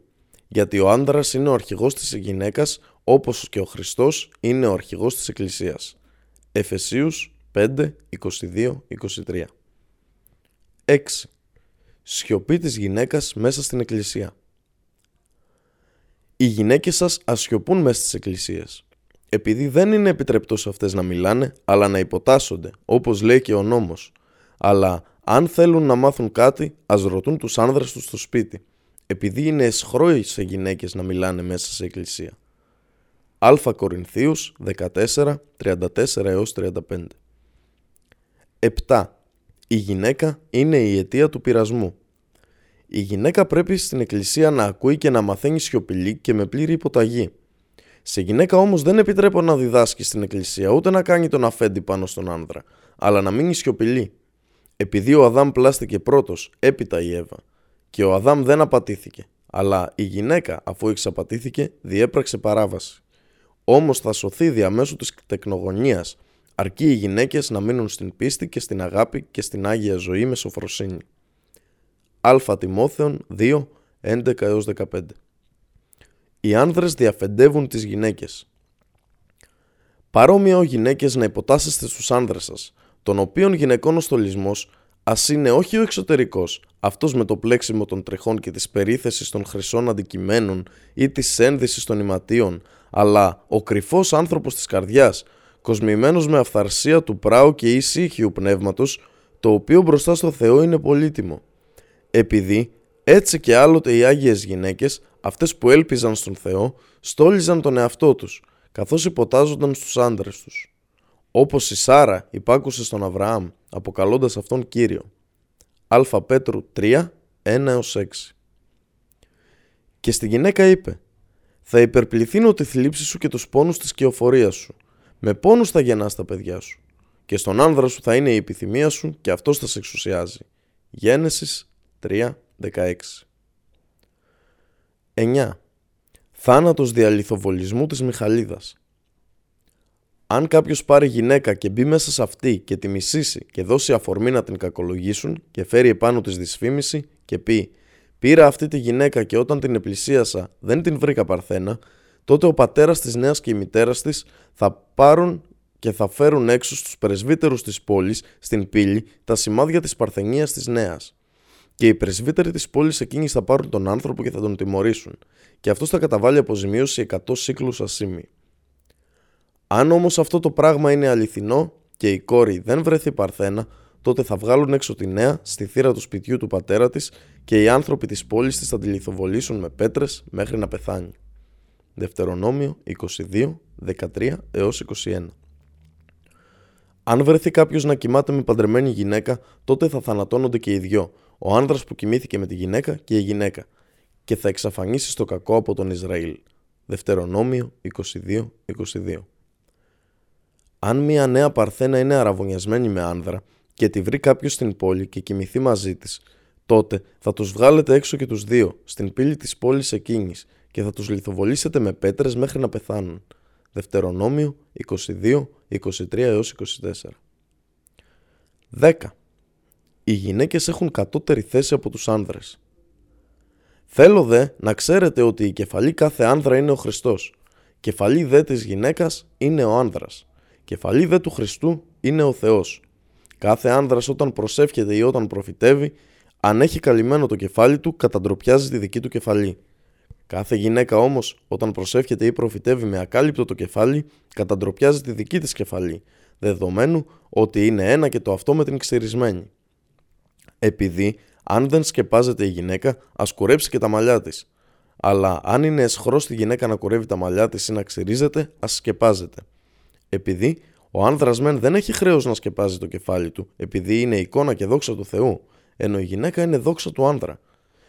γιατί ο άνδρας είναι ο αρχηγός της γυναίκας όπως και ο Χριστός είναι ο αρχηγός της Εκκλησίας. Εφεσίους 5, 22, 23 6. Σιωπή της γυναίκας μέσα στην Εκκλησία Οι γυναίκες σας ασιωπούν μέσα στις εκκλησίες επειδή δεν είναι επιτρεπτός σε αυτές να μιλάνε, αλλά να υποτάσσονται, όπως λέει και ο νόμος. Αλλά αν θέλουν να μάθουν κάτι, ας ρωτούν τους άνδρες τους στο σπίτι, επειδή είναι εσχρόοι σε γυναίκες να μιλάνε μέσα σε εκκλησία. Α Κορινθίους 14, 34 έως 35 7. Η γυναίκα είναι η αιτία του πειρασμού. Η γυναίκα πρέπει στην εκκλησία να ακούει και να μαθαίνει σιωπηλή και με πλήρη υποταγή. Σε γυναίκα όμως δεν επιτρέπω να διδάσκει στην εκκλησία ούτε να κάνει τον αφέντη πάνω στον άνδρα, αλλά να μείνει σιωπηλή. Επειδή ο Αδάμ πλάστηκε πρώτος, έπειτα η Εύα. Και ο Αδάμ δεν απατήθηκε, αλλά η γυναίκα, αφού εξαπατήθηκε, διέπραξε παράβαση. Όμως θα σωθεί διαμέσου της τεκνογωνίας, αρκεί οι γυναίκες να μείνουν στην πίστη και στην αγάπη και στην άγια ζωή με σοφροσύνη. Α Τιμόθεων 2, 11 15 οι άνδρες διαφεντεύουν τις γυναίκες. Παρόμοια ο γυναίκες να υποτάσσεστε στους άνδρες σας, των οποίων γυναικών ο στολισμός ας είναι όχι ο εξωτερικός, αυτός με το πλέξιμο των τρεχών και της περίθεσης των χρυσών αντικειμένων ή της ένδυσης των ηματίων, αλλά ο κρυφός άνθρωπος της καρδιάς, κοσμημένος με αυθαρσία του πράου και ησύχιου πνεύματος, το οποίο μπροστά στο Θεό είναι πολύτιμο. Επειδή έτσι και άλλοτε οι Άγιες γυναίκες αυτές που έλπιζαν στον Θεό στόλιζαν τον εαυτό τους, καθώς υποτάζονταν στους άντρες τους. Όπως η Σάρα υπάκουσε στον Αβραάμ, αποκαλώντας αυτόν Κύριο. Α Πέτρου 3, 1-6 Και στη γυναίκα είπε «Θα υπερπληθύνω τη θλίψη σου και τους πόνους της κεοφορίας σου. Με πόνους θα γεννάς τα παιδιά σου. Και στον άνδρα σου θα είναι η επιθυμία σου και αυτός θα σε εξουσιάζει». Γένεσης 3, 16 9. Θάνατος διαλυθοβολισμού της Μιχαλίδας Αν κάποιος πάρει γυναίκα και μπει μέσα σε αυτή και τη μισήσει και δώσει αφορμή να την κακολογήσουν και φέρει επάνω της δυσφήμιση και πει Πήρα αυτή τη γυναίκα και όταν την επλησίασα δεν την βρήκα παρθένα, τότε ο πατέρας της νέας και η μητέρας της θα πάρουν και θα φέρουν έξω στους πρεσβύτερους της πόλης, στην πύλη, τα σημάδια της παρθενίας της νέας. Και οι πρεσβύτεροι της πόλης εκείνης θα πάρουν τον άνθρωπο και θα τον τιμωρήσουν, και αυτός θα καταβάλει αποζημίωση 100 σύκλους ασήμι. Αν όμως αυτό το πράγμα είναι αληθινό και η κόρη δεν βρεθεί παρθένα, τότε θα βγάλουν έξω τη νέα στη θύρα του σπιτιού του πατέρα της και οι άνθρωποι της πόλης της θα τη λιθοβολήσουν με πέτρες μέχρι να πεθάνει. Δευτερονόμιο 22, 13 έως 21 Αν βρεθεί κάποιος να κοιμάται με παντρεμένη γυναίκα, τότε θα θανατώνονται και οι δυο, ο άνδρας που κοιμήθηκε με τη γυναίκα και η γυναίκα, και θα εξαφανίσει στο κακό από τον Ισραήλ. Δευτερονόμιο 22, 22 Αν μια νέα παρθένα είναι αραβωνιασμένη με άνδρα και τη βρει κάποιος στην πόλη και κοιμηθεί μαζί της, τότε θα τους βγάλετε έξω και τους δύο, στην πύλη της πόλης εκείνης, και θα τους λιθοβολήσετε με πέτρες μέχρι να πεθάνουν. Δευτερονόμιο 22, 23 έως 24. 10. Οι γυναίκες έχουν κατώτερη θέση από τους άνδρες. Θέλω δε να ξέρετε ότι η κεφαλή κάθε άνδρα είναι ο Χριστός. Κεφαλή δε της γυναίκας είναι ο άνδρας. Κεφαλή δε του Χριστού είναι ο Θεός. Κάθε άνδρας όταν προσεύχεται ή όταν προφητεύει, αν έχει καλυμμένο το κεφάλι του, καταντροπιάζει τη δική του κεφαλή. Κάθε γυναίκα όμως, όταν προσεύχεται ή προφητεύει με ακάλυπτο το κεφάλι, καταντροπιάζει τη δική της κεφαλή, δεδομένου ότι είναι ένα και το αυτό με την ξυρισμένη. Επειδή, αν δεν σκεπάζεται η γυναίκα, ας κουρέψει και τα μαλλιά της. Αλλά αν είναι εσχρός στη γυναίκα να κουρεύει τα μαλλιά της ή να ξυρίζεται, ας σκεπάζεται. Επειδή ο άνδρας μεν δεν έχει χρέος να σκεπάζει το κεφάλι του, επειδή είναι εικόνα και δόξα του Θεού, ενώ η γυναίκα είναι δόξα του άνδρα.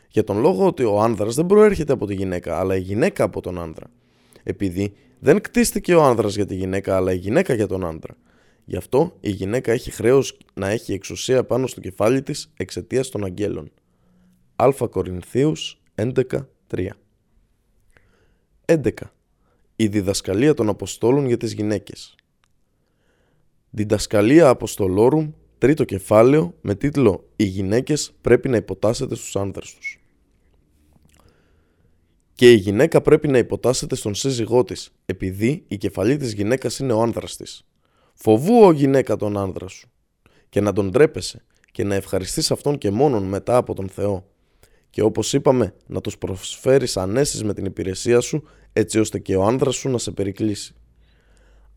Για τον λόγο ότι ο άνδρας δεν προέρχεται από τη γυναίκα, αλλά η γυναίκα από τον άνδρα. Επειδή δεν κτίστηκε ο άνδρας για τη γυναίκα, αλλά η γυναίκα για τον άνδρα. Γι' αυτό η γυναίκα έχει χρέος να έχει εξουσία πάνω στο κεφάλι της εξαιτίας των αγγέλων. Α Κορινθίους 11.3 11. Η διδασκαλία των Αποστόλων για τις γυναίκες Διδασκαλία Αποστολόρουμ, τρίτο κεφάλαιο, με τίτλο «Οι γυναίκες πρέπει να υποτάσσεται στους άνδρες τους». Και η γυναίκα πρέπει να υποτάσσεται στον σύζυγό της, επειδή η κεφαλή της γυναίκας είναι ο άνδρας της. Φοβού ο γυναίκα τον άνδρα σου, και να τον τρέπεσαι, και να ευχαριστείς αυτόν και μόνον μετά από τον Θεό. Και όπως είπαμε, να τους προσφέρεις ανέσεις με την υπηρεσία σου, έτσι ώστε και ο άνδρας σου να σε περικλείσει.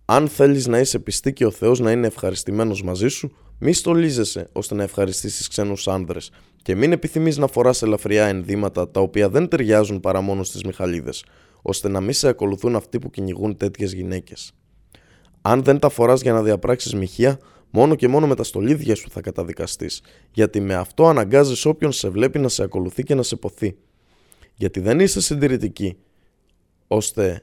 Αν θέλεις να είσαι πιστή και ο Θεός να είναι ευχαριστημένος μαζί σου, μη στολίζεσαι ώστε να ευχαριστήσει ξένους άνδρες και μην επιθυμείς να φοράς ελαφριά ενδύματα τα οποία δεν ταιριάζουν παρά μόνο στις Μιχαλίδες, ώστε να μην σε ακολουθούν αυτοί που κυνηγούν τέτοιες γυναίκες. Αν δεν τα φοράς για να διαπράξεις μοιχεία, μόνο και μόνο με τα στολίδια σου θα καταδικαστείς, γιατί με αυτό αναγκάζεις όποιον σε βλέπει να σε ακολουθεί και να σε ποθεί. Γιατί δεν είσαι συντηρητική, ώστε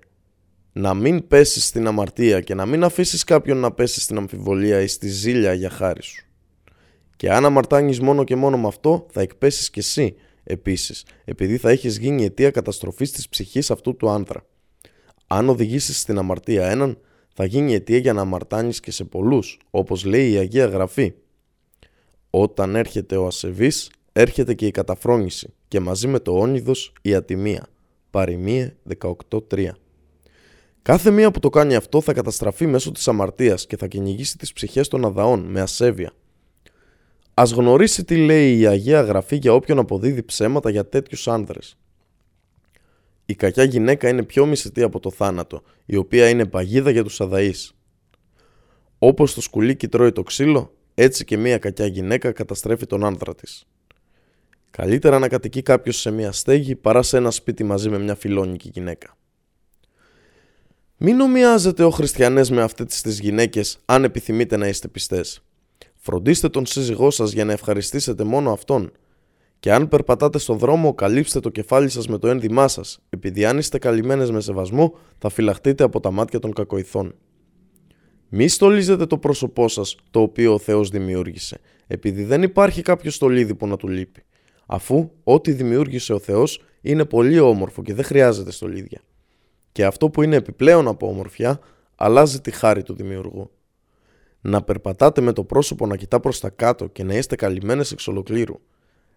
να μην πέσεις στην αμαρτία και να μην αφήσεις κάποιον να πέσει στην αμφιβολία ή στη ζήλια για χάρη σου. Και αν αμαρτάνεις μόνο και μόνο με αυτό, θα εκπέσεις κι εσύ επίσης, επειδή θα έχεις γίνει αιτία καταστροφής της ψυχής αυτού του άνθρα. Αν οδηγήσεις στην αμαρτία έναν, θα γίνει αιτία για να αμαρτάνεις και σε πολλούς, όπως λέει η Αγία Γραφή. Όταν έρχεται ο ασεβής, έρχεται και η καταφρόνηση και μαζί με το όνειδος η ατιμία. Παριμίε 18.3 Κάθε μία που το κάνει αυτό θα καταστραφεί μέσω της αμαρτίας και θα κυνηγήσει τις ψυχές των αδαών με ασέβεια. Ας γνωρίσει τι λέει η Αγία Γραφή για όποιον αποδίδει ψέματα για τέτοιους άνδρες. Η κακιά γυναίκα είναι πιο μισητή από το θάνατο, η οποία είναι παγίδα για τους αδαείς. Όπως το σκουλίκι τρώει το ξύλο, έτσι και μία κακιά γυναίκα καταστρέφει τον άνδρα της. Καλύτερα να κατοικεί κάποιος σε μία στέγη παρά σε ένα σπίτι μαζί με μια φιλόνικη γυναίκα. Μην ομοιάζετε ο χριστιανές με αυτές τις γυναίκες αν επιθυμείτε να είστε πιστές. Φροντίστε τον σύζυγό σας για να ευχαριστήσετε μόνο αυτόν. Και αν περπατάτε στον δρόμο, καλύψτε το κεφάλι σας με το ένδυμά σας, επειδή αν είστε καλυμμένες με σεβασμό, θα φυλαχτείτε από τα μάτια των κακοηθών. Μη στολίζετε το πρόσωπό σας, το οποίο ο Θεός δημιούργησε, επειδή δεν υπάρχει κάποιο στολίδι που να του λείπει. Αφού ό,τι δημιούργησε ο Θεός είναι πολύ όμορφο και δεν χρειάζεται στολίδια και αυτό που είναι επιπλέον από ομορφιά αλλάζει τη χάρη του δημιουργού. Να περπατάτε με το πρόσωπο να κοιτά προς τα κάτω και να είστε καλυμμένες εξ ολοκλήρου.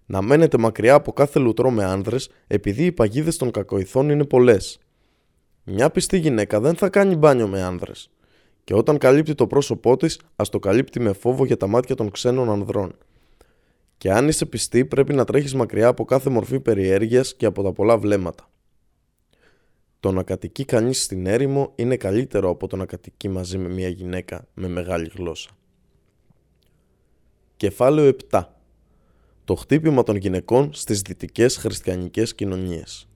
Να μένετε μακριά από κάθε λουτρό με άνδρες επειδή οι παγίδες των κακοηθών είναι πολλές. Μια πιστή γυναίκα δεν θα κάνει μπάνιο με άνδρες. Και όταν καλύπτει το πρόσωπό της, ας το καλύπτει με φόβο για τα μάτια των ξένων ανδρών. Και αν είσαι πιστή πρέπει να τρέχεις μακριά από κάθε μορφή περιέργειας και από τα πολλά βλέμματα. Το να κατοικεί κανείς στην έρημο είναι καλύτερο από το να κατοικεί μαζί με μια γυναίκα με μεγάλη γλώσσα. Κεφάλαιο 7 Το χτύπημα των γυναικών στις δυτικές χριστιανικές κοινωνίες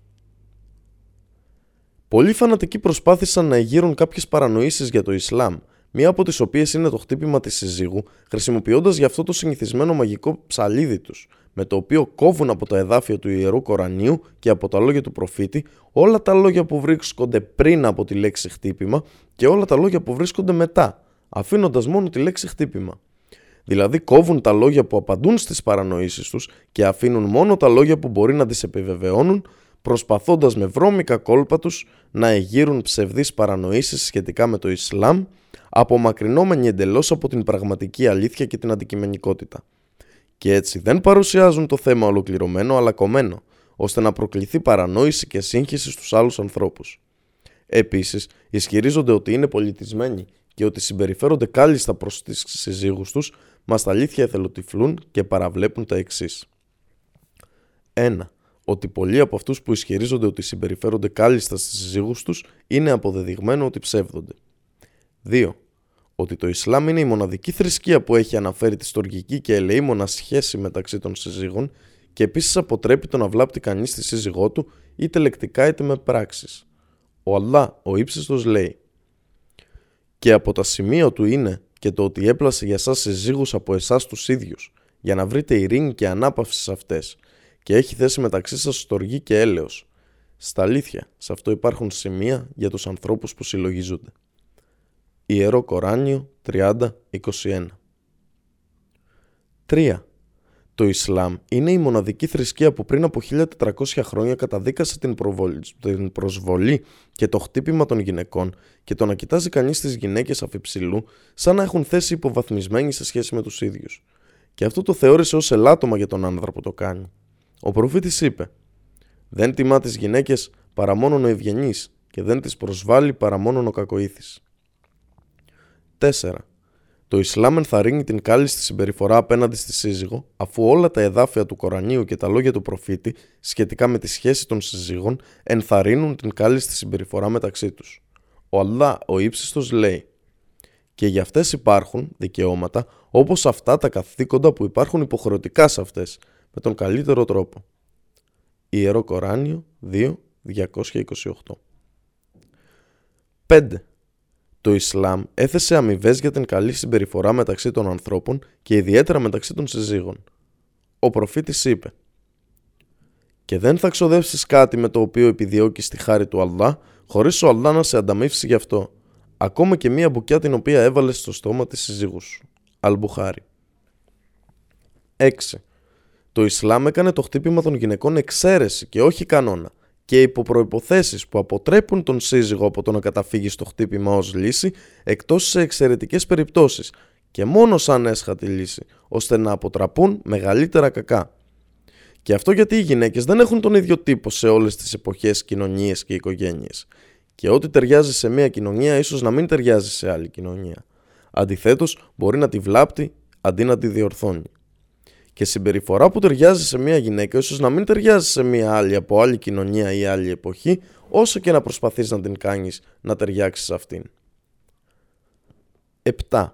Πολλοί φανατικοί προσπάθησαν να εγείρουν κάποιες παρανοήσεις για το Ισλάμ, μία από τις οποίες είναι το χτύπημα της συζύγου, χρησιμοποιώντας γι' αυτό το συνηθισμένο μαγικό ψαλίδι τους, με το οποίο κόβουν από τα εδάφια του Ιερού Κορανίου και από τα λόγια του προφήτη όλα τα λόγια που βρίσκονται πριν από τη λέξη χτύπημα και όλα τα λόγια που βρίσκονται μετά, αφήνοντας μόνο τη λέξη χτύπημα. Δηλαδή κόβουν τα λόγια που απαντούν στις παρανοήσεις τους και αφήνουν μόνο τα λόγια που μπορεί να τις επιβεβαιώνουν προσπαθώντας με βρώμικα κόλπα τους να εγείρουν ψευδείς παρανοήσεις σχετικά με το Ισλάμ απομακρυνόμενοι εντελώς από την πραγματική αλήθεια και την αντικειμενικότητα. Και έτσι δεν παρουσιάζουν το θέμα ολοκληρωμένο αλλά κομμένο, ώστε να προκληθεί παρανόηση και σύγχυση στους άλλους ανθρώπους. Επίσης, ισχυρίζονται ότι είναι πολιτισμένοι και ότι συμπεριφέρονται κάλλιστα προς τις συζύγους τους, μας τα αλήθεια εθελοτυφλούν και παραβλέπουν τα εξής. 1. Ότι πολλοί από αυτούς που ισχυρίζονται ότι συμπεριφέρονται κάλλιστα στις συζύγους τους είναι αποδεδειγμένο ότι ψεύδονται. 2 ότι το Ισλάμ είναι η μοναδική θρησκεία που έχει αναφέρει τη στοργική και ελεήμονα σχέση μεταξύ των συζύγων και επίσης αποτρέπει το να βλάπτει κανείς τη σύζυγό του είτε λεκτικά είτε με πράξεις. Ο Αλλά, ο ύψιστος λέει «Και από τα σημεία του είναι και το ότι έπλασε για σας συζύγους από εσάς τους ίδιους, για να βρείτε ειρήνη και ανάπαυση σε αυτές, και έχει θέσει μεταξύ σας στοργή και έλεος. Στα αλήθεια, σε αυτό υπάρχουν σημεία για τους ανθρώπους που συλλογίζονται. Ιερό Κοράνιο 30-21 3. Το Ισλάμ είναι η μοναδική θρησκεία που πριν από 1400 χρόνια καταδίκασε την, την προσβολή και το χτύπημα των γυναικών και το να κοιτάζει κανείς τις γυναίκες αφιψηλού σαν να έχουν θέση υποβαθμισμένη σε σχέση με τους ίδιους. Και αυτό το θεώρησε ως ελάττωμα για τον άνδρα που το κάνει. Ο προφήτης είπε «Δεν τιμά τις γυναίκες παρά μόνον ο ευγενής και δεν τις προσβάλλει παρά μόνον ο κακοήθης». 4. Το Ισλάμ ενθαρρύνει την κάλλιστη συμπεριφορά απέναντι στη σύζυγο, αφού όλα τα εδάφια του Κορανίου και τα λόγια του προφήτη σχετικά με τη σχέση των συζύγων ενθαρρύνουν την κάλλιστη συμπεριφορά μεταξύ τους. Ο Αλλά, ο ύψιστος, λέει: Και για αυτές υπάρχουν δικαιώματα όπως αυτά τα καθήκοντα που υπάρχουν υποχρεωτικά σε αυτές, με τον καλύτερο τρόπο. Ιερό Κοράνιο 2, 228. 5. Το Ισλάμ έθεσε αμοιβές για την καλή συμπεριφορά μεταξύ των ανθρώπων και ιδιαίτερα μεταξύ των συζύγων. Ο προφήτης είπε «Και δεν θα ξοδεύσει κάτι με το οποίο επιδιώκεις τη χάρη του Αλλά, χωρίς ο Αλλά να σε ανταμείψει γι' αυτό, ακόμα και μία μπουκιά την οποία έβαλες στο στόμα της συζύγου σου». Αλμπουχάρη. 6. Το Ισλάμ έκανε το χτύπημα των γυναικών εξαίρεση και όχι κανόνα και υπό προϋποθέσεις που αποτρέπουν τον σύζυγο από το να καταφύγει στο χτύπημα ως λύση εκτός σε εξαιρετικές περιπτώσεις και μόνο σαν έσχατη λύση, ώστε να αποτραπούν μεγαλύτερα κακά. Και αυτό γιατί οι γυναίκες δεν έχουν τον ίδιο τύπο σε όλες τις εποχές, κοινωνίες και οικογένειες. Και ό,τι ταιριάζει σε μία κοινωνία ίσως να μην ταιριάζει σε άλλη κοινωνία. Αντιθέτως μπορεί να τη βλάπτει αντί να τη διορθώνει και συμπεριφορά που ταιριάζει σε μια γυναίκα ίσως να μην ταιριάζει σε μια άλλη από άλλη κοινωνία ή άλλη εποχή όσο και να προσπαθείς να την κάνεις να ταιριάξεις σε αυτήν. 7.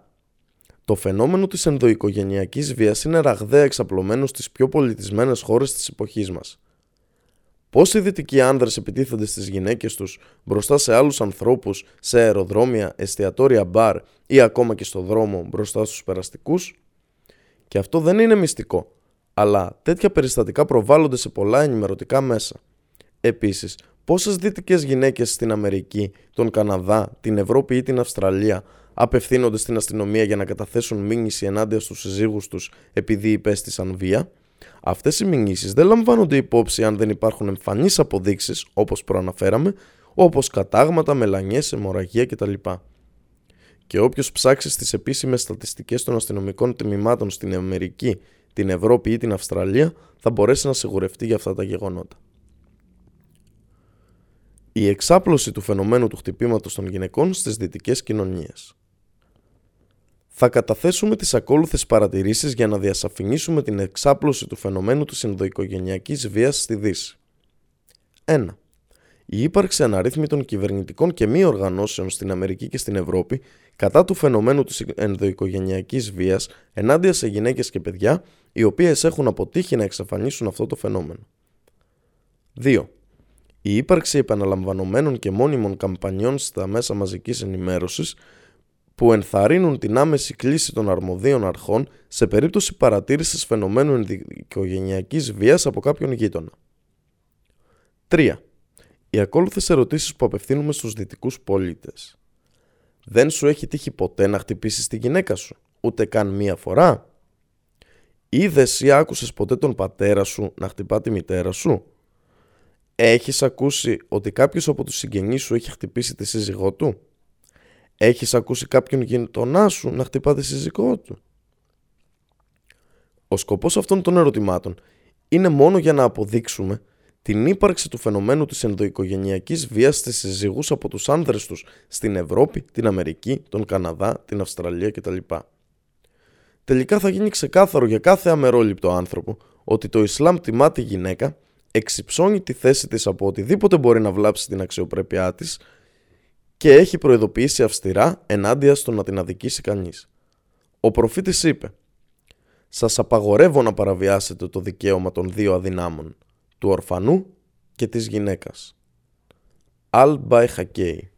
Το φαινόμενο της ενδοοικογενειακής βίας είναι ραγδαία εξαπλωμένο στις πιο πολιτισμένες χώρες της εποχής μας. Πώς οι δυτικοί άνδρες επιτίθενται στις γυναίκες τους μπροστά σε άλλους ανθρώπους, σε αεροδρόμια, εστιατόρια μπαρ ή ακόμα και στο δρόμο μπροστά στους περαστικούς, και αυτό δεν είναι μυστικό, αλλά τέτοια περιστατικά προβάλλονται σε πολλά ενημερωτικά μέσα. Επίσης, πόσες δυτικές γυναίκες στην Αμερική, τον Καναδά, την Ευρώπη ή την Αυστραλία απευθύνονται στην αστυνομία για να καταθέσουν μήνυση ενάντια στους συζύγους τους επειδή υπέστησαν βία; Αυτές οι μηνύσεις δεν λαμβάνονται υπόψη αν δεν υπάρχουν εμφανείς αποδείξεις, όπως προαναφέραμε, όπως κατάγματα, μελανιές, αιμορραγία κτλ και όποιος ψάξει στις επίσημες στατιστικές των αστυνομικών τμήματων στην Αμερική, την Ευρώπη ή την Αυστραλία θα μπορέσει να σιγουρευτεί για αυτά τα γεγονότα. Η εξάπλωση του φαινομένου του χτυπήματος των γυναικών στις δυτικές κοινωνίες. Θα καταθέσουμε τις ακόλουθες παρατηρήσεις για να διασαφηνίσουμε την εξάπλωση του φαινομένου της ενδοοικογενειακής βίας στη Δύση. 1. Η ύπαρξη αναρρύθμιτων κυβερνητικών και μη οργανώσεων στην Αμερική και στην Ευρώπη κατά του φαινομένου της ενδοοικογενειακής βίας ενάντια σε γυναίκες και παιδιά οι οποίες έχουν αποτύχει να εξαφανίσουν αυτό το φαινόμενο. 2. Η ύπαρξη επαναλαμβανομένων και μόνιμων καμπανιών στα μέσα μαζικής ενημέρωσης που ενθαρρύνουν την άμεση κλίση των αρμοδίων αρχών σε περίπτωση παρατήρησης φαινομένου ενδοοικογενειακής βίας από κάποιον γείτονα. 3. Οι ακόλουθες ερωτήσεις που απευθύνουμε στους δυτικούς πολίτες. Δεν σου έχει τύχει ποτέ να χτυπήσεις τη γυναίκα σου, ούτε καν μία φορά; Είδες ή άκουσες ποτέ τον πατέρα σου να χτυπά τη μητέρα σου; Έχεις ακούσει ότι κάποιος από τους συγγενείς σου έχει χτυπήσει τη σύζυγό του; Έχεις ακούσει κάποιον γειτονά σου να χτυπά τη σύζυγό του; Ο σκοπός αυτών των ερωτημάτων είναι μόνο για να αποδείξουμε την ύπαρξη του φαινομένου της ενδοοικογενειακής βίας στις συζύγους από τους άνδρες τους στην Ευρώπη, την Αμερική, τον Καναδά, την Αυστραλία κτλ. Τελικά θα γίνει ξεκάθαρο για κάθε αμερόληπτο άνθρωπο ότι το Ισλάμ τιμά τη γυναίκα, εξυψώνει τη θέση της από οτιδήποτε μπορεί να βλάψει την αξιοπρέπειά της και έχει προειδοποιήσει αυστηρά ενάντια στο να την αδικήσει κανείς. Ο προφήτης είπε «Σας απαγορεύω να παραβιάσετε το δικαίωμα των δύο αδυνάμων, του ορφανού και της γυναίκας». Αλ Μπαϊ Χακέι